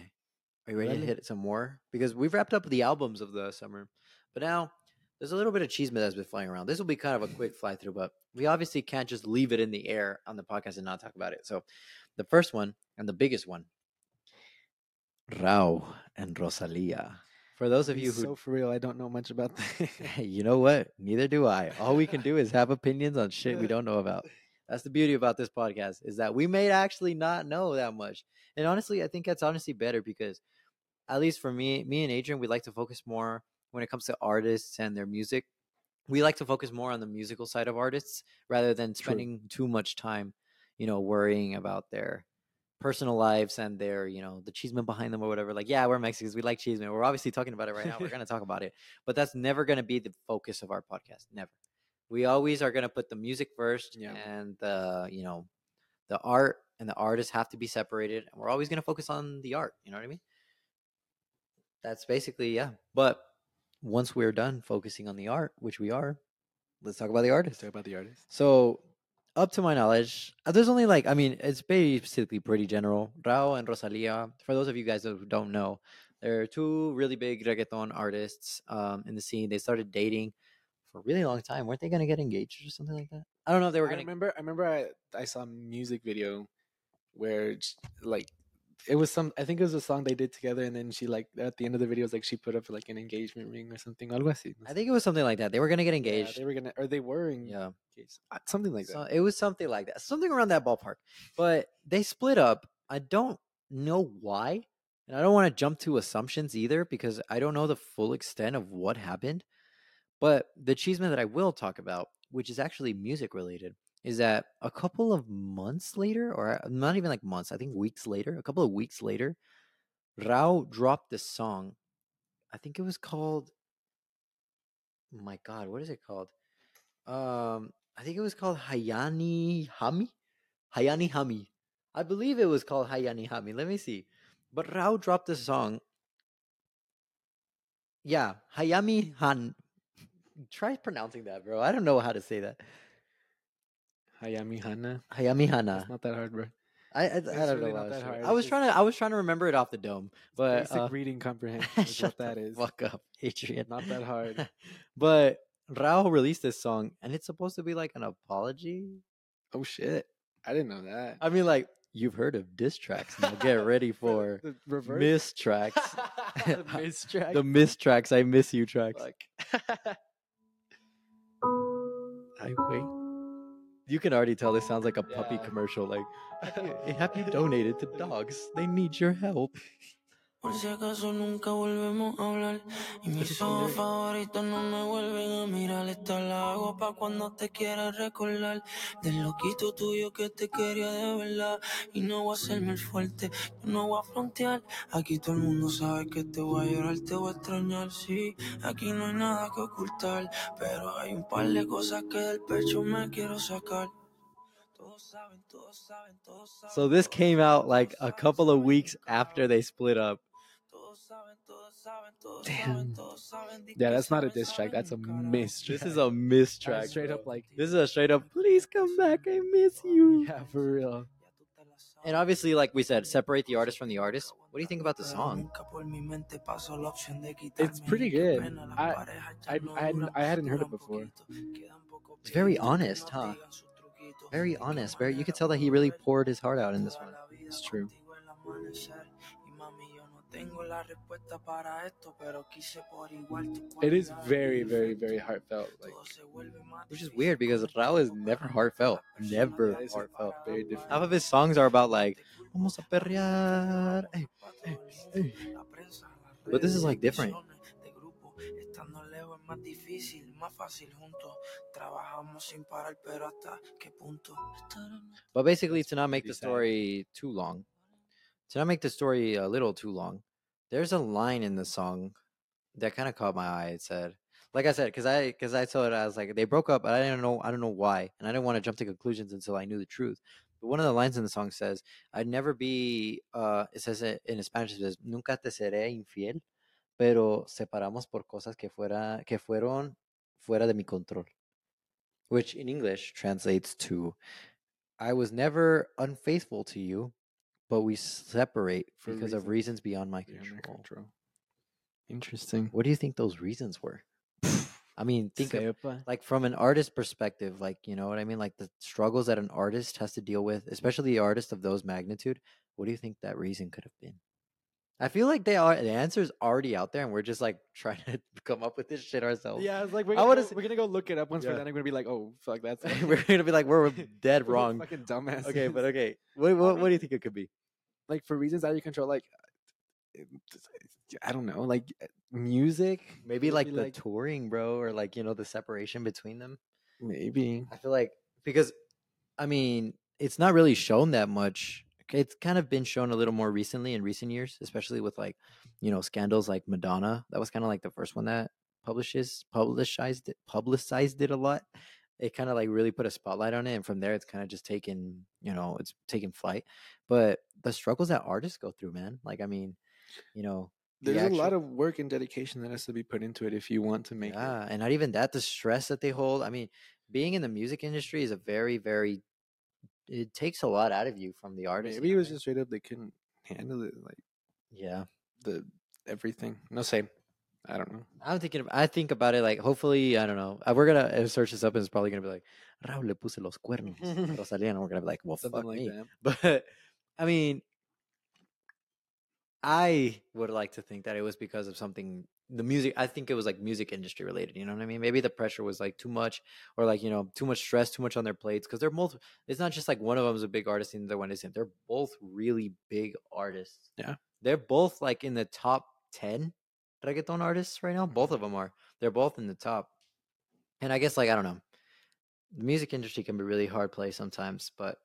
Are you ready to Dale. hit some more? Because we've wrapped up the albums of the summer, but now there's a little bit of chisme that's been flying around. This will be kind of a quick <laughs> fly through, but we obviously can't just leave it in the air on the podcast and not talk about it. So, the first one and the biggest one, Rauw and Rosalia. For those of you who, so for real i don't know much about that <laughs> you know what? Neither do I. All we can do is have <laughs> opinions on shit we don't know about. That's the beauty about this podcast is that we may actually not know that much. And honestly, I think that's honestly better because at least for me, me and Adrian, we like to focus more when it comes to artists and their music. We like to focus more on the musical side of artists rather than True. spending too much time, you know, worrying about their personal lives and their, you know, the chisme behind them or whatever. Like, yeah, we're Mexicans, we like chisme. We're obviously talking about it right now. We're <laughs> gonna talk about it, but that's never gonna be the focus of our podcast. Never. We always are gonna put the music first, Yeah. and the, you know, the art and the artists have to be separated, and we're always gonna focus on the art. You know what I mean? That's basically yeah. But once we're done focusing on the art, which we are, let's talk about the artist. let's talk about the artist So, up to my knowledge, uh, there's only like I mean, it's basically pretty general. Rauw and Rosalia. For those of you guys who don't know, they're two really big reggaeton artists um, in the scene. They started dating for a really long time. weren't they gonna get engaged or something like that? I don't know if they were gonna. remember i remember i i saw a music video where like it was some i think it was a song they did together and then she like at the end of the video was like she put up like an engagement ring or something algo así, I think it was something like that. They were gonna get Yeah, engaged. they were gonna or they were engaged yeah. uh, something like that So it was something like that, something around that ballpark. But they split up. I don't know why, and I don't want to jump to assumptions either because I don't know the full extent of what happened. But the chisme that I will talk about, which is actually music related, is that a couple of months later, or uh, not even like months, I think weeks later, a couple of weeks later, Rauw dropped this song. I think it was called. My God, what is it called? Um, I think it was called Hayani Hami. Hayani Hami. I believe it was called Hayani Hami. Let me see. But Rauw dropped this song. Yeah, Hayami Han. <laughs> Try pronouncing that, bro. I don't know how to say that. Hayami hana Hayami Hana. it's not that hard bro I I, I don't really know. not how to that hard, I was trying to I was trying to remember it off the dome, but basic uh, reading comprehension <laughs> is what that is Fuck up, Adrian. not that hard <laughs> but Rauw released this song, and it's supposed to be like an apology. oh shit i didn't know that I mean, like you've heard of diss tracks. Now get ready <laughs> for miss tracks. the miss track the miss tracks. I miss you tracks. I wait. You can already tell this sounds like a puppy Yeah. commercial. Like, <laughs> have you, have you donated to dogs? They need your help. Por si acaso nunca volvemos a hablar. Y mis ojos favoritos no me vuelven a mirar. Esta la hago pa' cuando te quieras recordar. Del loquito tuyo que te quería de verdad. Y no voy a hacerme el fuerte, yo no voy a frontear. Aquí todo el mundo sabe que te voy a llorar, te voy a extrañar. Sí, aquí no hay nada que ocultar. Pero hay un par de cosas que del pecho me quiero sacar. Todos saben, todos saben, todos saben. So this came out like a couple of weeks after they split up. Damn. saben, todos saben. Di Yeah, that's not a saben, diss track. That's a un carajo. miss This is a miss That's track. straight bro. up like, This is a straight up. Please come back. I miss you. yeah, for real. Ya tú te la sabes. And obviously, like we said, separate the artist from the artist. What do you think about the song? Nunca por mi mente pasó la opción de It's pretty good. I- I- I hadn't- I hadn't heard it before. poquito, quedan pocos It's very honest, huh? digan sus truquitos. Very honest. Very. You could tell that he really poured his heart out in this one. It's true. It is very, very, very heartfelt. Like, Todo se vuelve más Which is weird because cuando Rauw is never heartfelt. Never que heartfelt. very different. Half of his songs are about like, vamos a perrear. Hey, hey, hey. But this is like different. De grupo, estando lejos es más difícil, más fácil juntos. Trabajamos sin parar, pero hasta qué punto. But basically, to not make the story too long, to not make the story a little too long, there's a line in the song that kind of caught my eye. It said, like I said, because I because I told it, I was like, they broke up, but I didn't know I don't know why, and I didn't want to jump to conclusions until I knew the truth. But one of the lines in the song says, "I'd never be." Uh, it says it in Spanish. It says, "Nunca te seré infiel, pero separamos por cosas que fuera que fueron fuera de mi control," which in English translates to I was never unfaithful to you, but we separate For because of reasons beyond my beyond control. control. Interesting. What do you think those reasons were? I mean, think of, Sepa. Uh like from an artist perspective, like you know what I mean, like the struggles that an artist has to deal with, especially the artist of those magnitude. What do you think that reason could have been? I feel like they are the answer is already out there, and we're just like <laughs> trying to come up with this shit ourselves. Yeah, it's like we're gonna, go, we're gonna go look it up once Yeah. we're done. I'm gonna be like, oh fuck, that's <laughs> we're gonna be like we're <laughs> dead wrong. Fucking dumbass. Okay, but okay, what, what what do you think it could be? like for reasons out of your control, like I don't know, like uh, music, Maybe Would like the touring, bro, or like you know the separation between them. maybe. I feel like because I mean it's not really shown that much. It's kind of been shown a little more recently in recent years, especially with like you know scandals like Madonna. That was kind of like the first one that publishes publicized it, publicized it a lot. It kind of like really put a spotlight on it, and from there it's kind of just taken you know it's taken flight. But the struggles that artists go through, man. Like I mean, you know. the There's a lot of work and dedication that has to be put into it if you want to make it. and not even that, the stress that they hold. I mean, being in the music industry is a very, very it takes a lot out of you from the artist. Maybe it was what I mean? just straight up they couldn't handle it, like yeah. the everything. No say, I don't know. I'm thinking. Of, I think about it like hopefully I don't know. uh, We're gonna search this up and it's probably gonna be like Raúl le puse los cuernos <laughs> Rosalía, and we're gonna be like, well, Something fuck like me. that. <laughs> But I mean, I would like to think that it was because of something. The music, I think it was like music industry related. You know what I mean? Maybe the pressure was like too much, or like you know too much stress, too much on their plates. Because they're both. It's not just like one of them is a big artist and the other one isn't. They're both really big artists. Yeah. they're both like in the top ten reggaeton artists right now. Both of them are. They're both in the top. And I guess like I don't know, the music industry can be a really hard place sometimes, but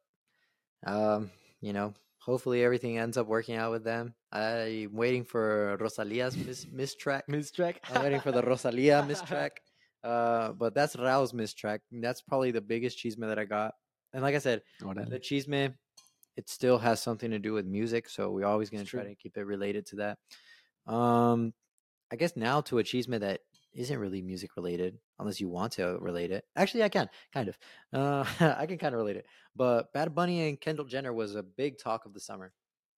um, you know, hopefully everything ends up working out with them. I'm waiting for Rosalia's <laughs> miss, miss track. Miss track. I'm waiting for the Rosalia miss <laughs> track. Uh, but that's Rauw's miss track. That's probably the biggest chisme that I got. And like I said, Órale. the chisme, it still has something to do with music, so we're always gonna try to keep it related to that. Um, I guess now to a chisme that isn't really music related, unless you want to relate it. Actually, I can kind of. Uh, <laughs> I can kind of relate it. But Bad Bunny and Kendall Jenner was a big talk of the summer.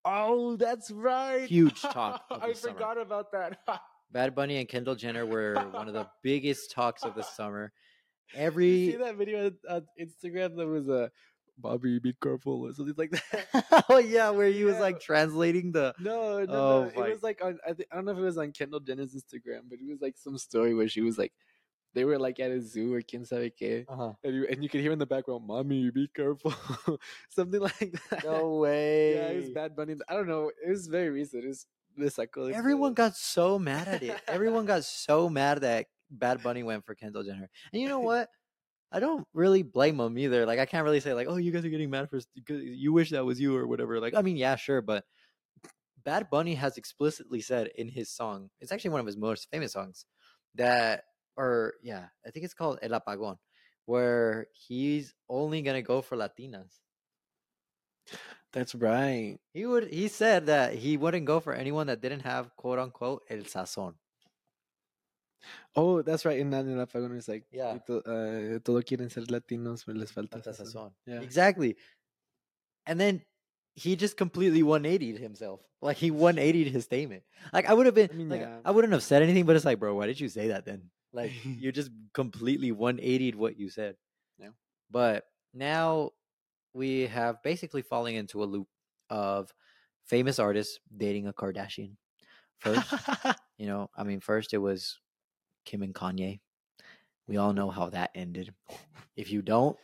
Oh, that's right. Huge <laughs> talk of I summer. forgot about that. <laughs> Bad Bunny and Kendall Jenner were one of the biggest talks of the summer. you Every see that video on, Instagram that was a Bobby, be careful or something like that. <laughs> oh yeah, where he was like translating the No, no, Oh, no. It was like on. I, thi- I don't know if it was on Kendall Jenner's Instagram, but it was like some story where she was like, they were like at a zoo or quien sabe qué, uh-huh. and you and you could hear in the background, "Mommy, be careful," <laughs> something like that. No way. Yeah, it was Bad Bunny. I don't know. It was very recent. It was sacó de Everyone got so mad at it. Everyone got so mad that Bad Bunny went for Kendall Jenner. And you know <laughs> what? I don't really blame them either. Like I can't really say like, "Oh, you guys are getting mad for because you wish that was you or whatever." Like, I mean, yeah, sure, but Bad Bunny has explicitly said in his song, it's actually one of his most famous songs, that or yeah, I think it's called El Apagón, where he's only gonna go for Latinas. That's right. He would he said that he wouldn't go for anyone that didn't have quote unquote el sazón. Oh, that's right. In that in El Apagón, it's like, Yeah. uh, todo quieren ser latinos, pero les Falta sazón. sazón. Yeah. Exactly. And then he just completely 180'd himself. Like he 180'd his statement. Like I would have been I mean, like yeah. I wouldn't have said anything, but it's like, bro, why did you say that then? Like <laughs> you just completely 180'd what you said. Yeah. But now we have basically falling into a loop of famous artists dating a Kardashian. First, <laughs> you know, I mean, first it was Kim and Kanye. We all know how that ended. If you don't,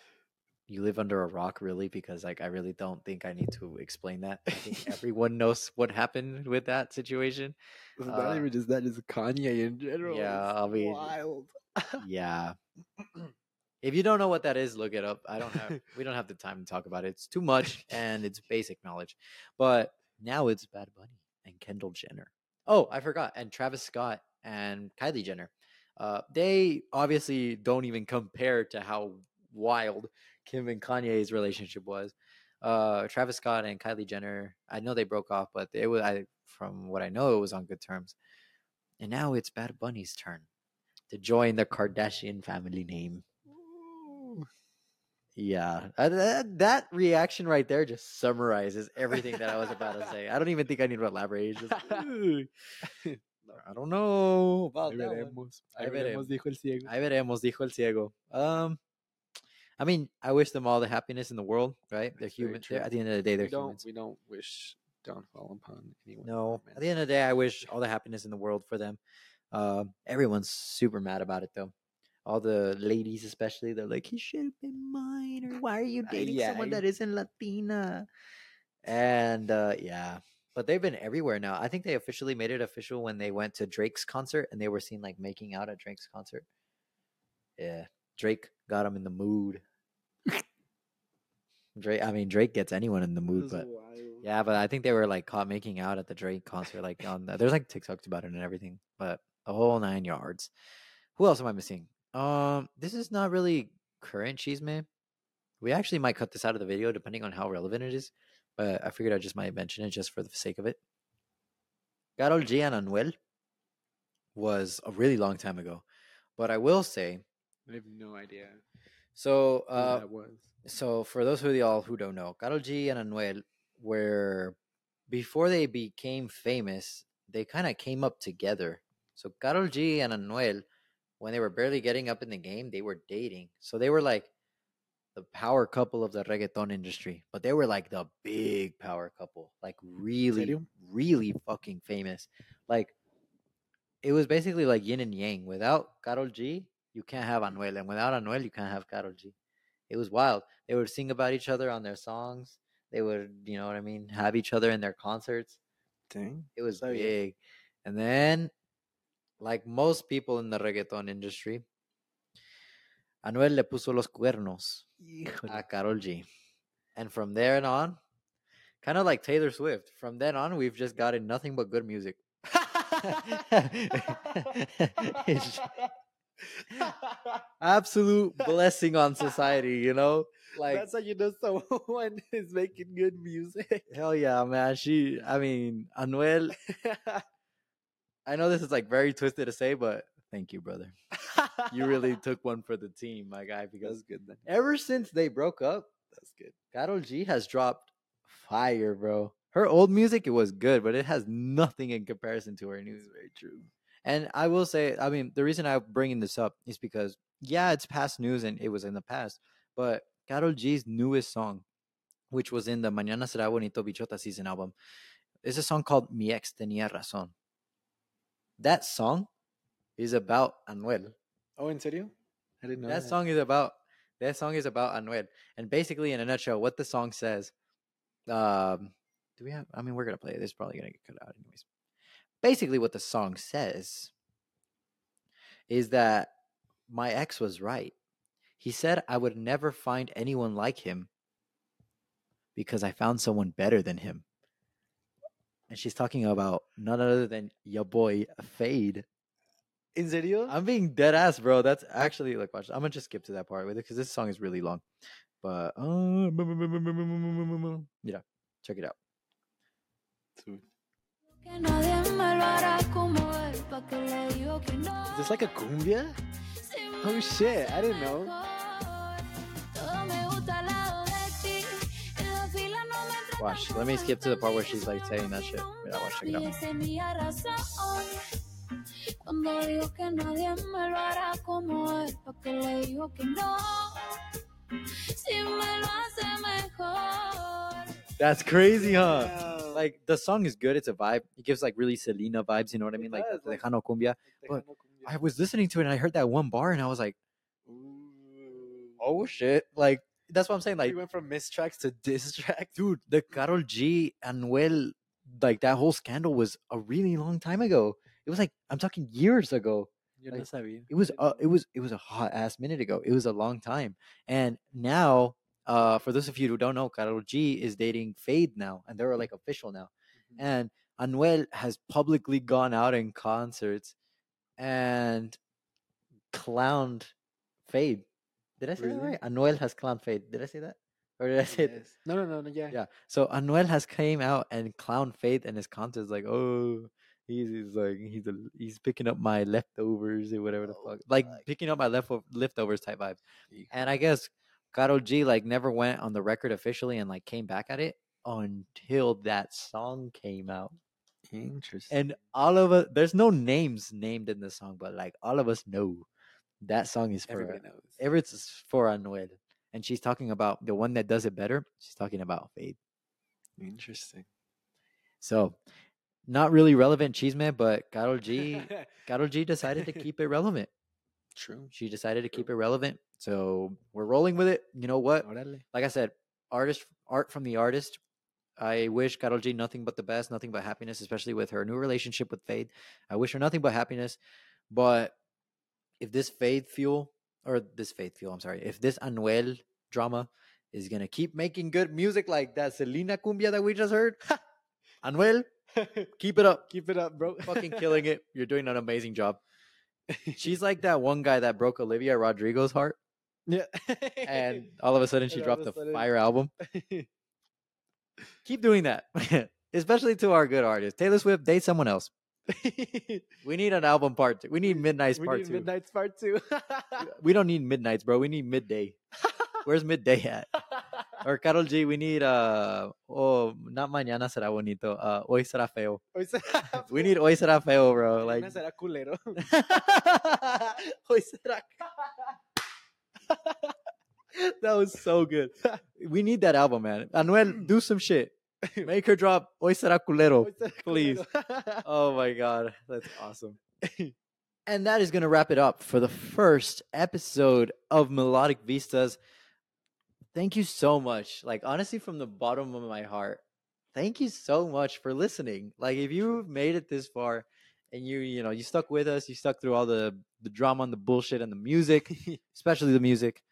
you live under a rock, really, because like I really don't think I need to explain that. I think <laughs> everyone knows what happened with that situation. not Uh, even just that, it's Kanye in general. yeah, It's I mean, wild. Yeah. <clears throat> if you don't know what that is, look it up. I don't have <laughs> we don't have the time to talk about it. It's too much and it's <laughs> basic knowledge. But now it's Bad Bunny and Kendall Jenner. Oh, I forgot. And Travis Scott and Kylie Jenner. Uh, they obviously don't even compare to how wild Kim and Kanye's relationship was. Uh, Travis Scott and Kylie Jenner. I know they broke off, but it was I from what I know it was on good terms. And now it's Bad Bunny's turn to join the Kardashian family name. Yeah, uh, that, that reaction right there just summarizes everything that I was about to say. I don't even think I need to elaborate. Just, <laughs> "Ooh, <laughs> I don't know about Ahí that one." veremos. Ahí Ahí veremos, dijo el ciego. Ahí veremos, dijo el ciego. Um, I mean, I wish them all the happiness in the world, right? They're That's very human. they're-. At the end of the day, they're we don't humans. we don't wish downfall upon anyone. No, at the end of the day, I wish all the happiness in the world for them. Um, everyone's super mad about it though. All the ladies, especially, they're like, "He should have been mine," or "Why are you Uh, dating yeah, someone I- that isn't Latina?" And uh, yeah, but they've been everywhere now. I think they officially made it official when they went to Drake's concert and they were seen like making out at Drake's concert. Yeah, Drake got him in the mood. Drake, I mean, Drake gets anyone in the mood, but wild. yeah, but I think they were like caught making out at the Drake concert. Like on the, there's like TikToks about it and everything, but the whole nine yards. Who else am I missing? Um, this is not really current chisme. We actually might cut this out of the video depending on how relevant it is, but I figured I just might mention it just for the sake of it. Karol G and Anuel was a really long time ago, but I will say I have no idea so. Uh, that was. so for those of y'all who don't know, Karol G and Anuel were before they became famous, they kind of came up together. So Karol G and Anuel, when they were barely getting up in the game, they were dating. So they were like the power couple of the reggaeton industry, but they were like the big power couple, like really, really fucking famous. Like it was basically like yin and yang. Without Karol G, you can't have Anuel, and without Anuel, you can't have Karol G. It was wild. They would sing about each other on their songs. They would, you know what I mean, have each other in their concerts. Dang. It was yeah. big. And then, like most people in the reggaeton industry, Anuel le puso los cuernos a Karol G. And from there and on, kind of like Taylor Swift, from then on, we've just gotten nothing but good music. <laughs> Absolute blessing on society, you know? Like, That's how you know someone <laughs> is making good music. hell yeah, man. She, I mean, Anuel, <laughs> I know this is like very twisted to say, but thank you, brother. You really <laughs> took one for the team, my guy, because That's good then. ever since they broke up, That's good. Karol G has dropped fire, bro. Her old music, it was good, but it has nothing in comparison to her new. Very true. And I will say, I mean, the reason I'm bringing this up is because, yeah, it's past news and it was in the past, but Karol G's newest song, which was in the Mañana Será Bonito Bichota season album, is a song called Mi Ex Tenía Razón. That song is about Anuel. Oh, in serio? I didn't know that that. song is about that song is about Anuel. And basically in a nutshell, what the song says, um do we have I mean we're gonna play it. It's probably gonna get cut out anyways. basically what the song says is that my ex was right. He said I would never find anyone like him because I found someone better than him. And she's talking about none other than your boy Feid. In serio? I'm being dead ass, bro. That's actually like watch. I'm gonna just skip to that part with it because this song is really long. But uh, yeah, check it out. Dude. Que nadie me lo hará como él, pa' que le digo que no. Is this like a cumbia? Oh shit, I didn't know. mejor. Todo me gusta al lado de ti. Y la fila no me trata Watch. Let me skip to the part where she's like saying that shit. Mira, watch. Check it out. Esa es mi razón. Cuando digo que nadie me lo hará como él, pa' que le digo que no. Si me lo hace mejor. That's crazy, huh? Wow. Like the song is good. It's a vibe. It gives like really Selena vibes. You know what I mean? Like does, the like- Tejano cumbia. but I was listening to it and I heard that one bar and I was like, Ooh. oh shit! Like that's what I'm saying. Like we went from miss tracks to diss tracks. dude, the Karol G and Well, like that whole scandal was a really long time ago. It was like I'm talking years ago. Yo like, no sabía. It was uh, it was it was a hot ass minute ago. It was a long time. And now, uh, for those of you who don't know, Karol G is dating Feid now, and they're like official now. Mhm. And Anuel has publicly gone out in concerts and clowned Feid. Did I say that right? Anuel has clowned Feid. Did I say that? Or did I say it? Yes. No, no, no, no. Yeah. Yeah. So Anuel has came out and clown Feid in his concerts like, oh, he's, he's like he's a, he's picking up my leftovers or whatever the Oh fuck, like picking up my left leftovers type vibes. And I guess Karol G like never went on the record officially and like came back at it until that song came out. Interesting. And all of us, there's no names named in the song, but like all of us know that song is for Everybody knows. Everett's for Anuel. And she's talking about the one that does it better. She's talking about Feid. Interesting. So, not really relevant chisme, but Karol G, <laughs> Karol G decided to keep it relevant. True. She decided to keep it relevant. So we're rolling with it. You know what? Like I said, artist art from the artist. I wish Karol G nothing but the best, nothing but happiness, especially with her new relationship with Feid. I wish her nothing but happiness. But if this Feid fuel or this Faith fuel, I'm sorry, if this Anuel drama is gonna keep making good music like that Selena cumbia that we just heard, Anuel, <laughs> keep it up. Keep it up, bro. Fucking killing it. You're doing an amazing job. <laughs> She's like that one guy that broke Olivia Rodrigo's heart, yeah. and all of a sudden she And all dropped of a a sudden- fire album. <laughs> Keep doing that, especially to our good artists. Taylor Swift, date someone else. We need an album part. Two. We need Midnight's we part need two. Midnight's part two. We don't need Midnights, bro. We need midday. Where's midday at? Or Karol G, we need uh oh not mañana será bonito. Uh hoy será feo. Hoy será <laughs> We need hoy será feo, bro. <laughs> Like Mañana será culero. <laughs> hoy será. that was so good. We need that album, man. Anuel, do <clears throat> some shit. Make her drop hoy será culero. Hoy será please. culero. Oh my god, that's awesome. and that is going to wrap it up for the first episode of Melodic Vistas. Thank you so much. Like honestly from the bottom of my heart, thank you so much for listening. Like if you've made it this far and you you know, you stuck with us, you stuck through all the the drama and the bullshit and the music, <laughs> especially the music.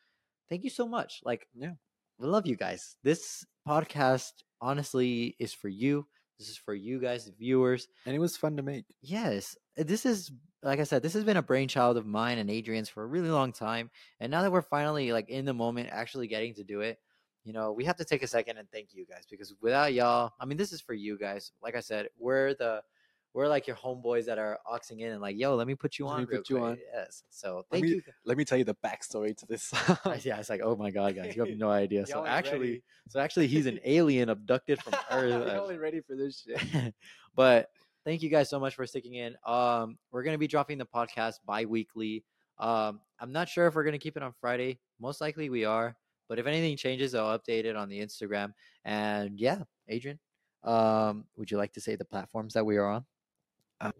Thank you so much. Like Yeah. we love you guys. This podcast honestly is for you. This is for you guys, the viewers. And it was fun to make. yes this is like i said this has been a brainchild of mine and adrian's for a really long time. And now that we're finally like in the moment actually getting to do it you know we have to take a second and thank you guys because without y'all i mean this is for you guys. Like i said we're the we're like your homeboys that are oxing in and like yo let me put you Let on me put you quick." on. yes so Let thank me- you Let me tell you the backstory to this <laughs> yeah it's like oh my god guys you have no idea <laughs> so actually ready. so actually he's an alien abducted from <laughs> earth Y'all ain't ready for this shit. but thank you guys so much for sticking in. Um, we're gonna be dropping the podcast bi-weekly. Um, I'm not sure if we're gonna keep it on Friday. Most likely we are, but if anything changes, I'll update it on the Instagram. And yeah, Adrian, um, would you like to say the platforms that we are on? Um,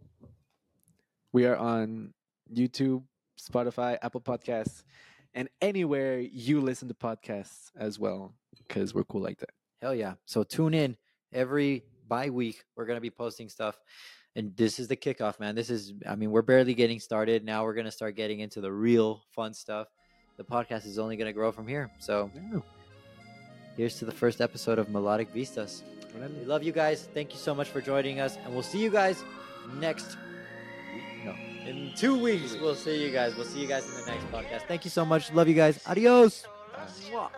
we are on YouTube, Spotify, Apple Podcasts, and anywhere you listen to podcasts as well, because we're cool like that. Hell yeah! So tune in every bi week. We're gonna be posting stuff, and this is the kickoff, man. This is, I mean, we're barely getting started. Now we're gonna start getting into the real fun stuff. The podcast is only gonna grow from here. So, here's to the first episode of Melodic Vistas. We love you guys. Thank you so much for joining us, and we'll see you guys next. No, in two weeks. We'll see you guys. We'll see you guys in the next podcast. Thank you so much. Love you guys. Adios. Mwah.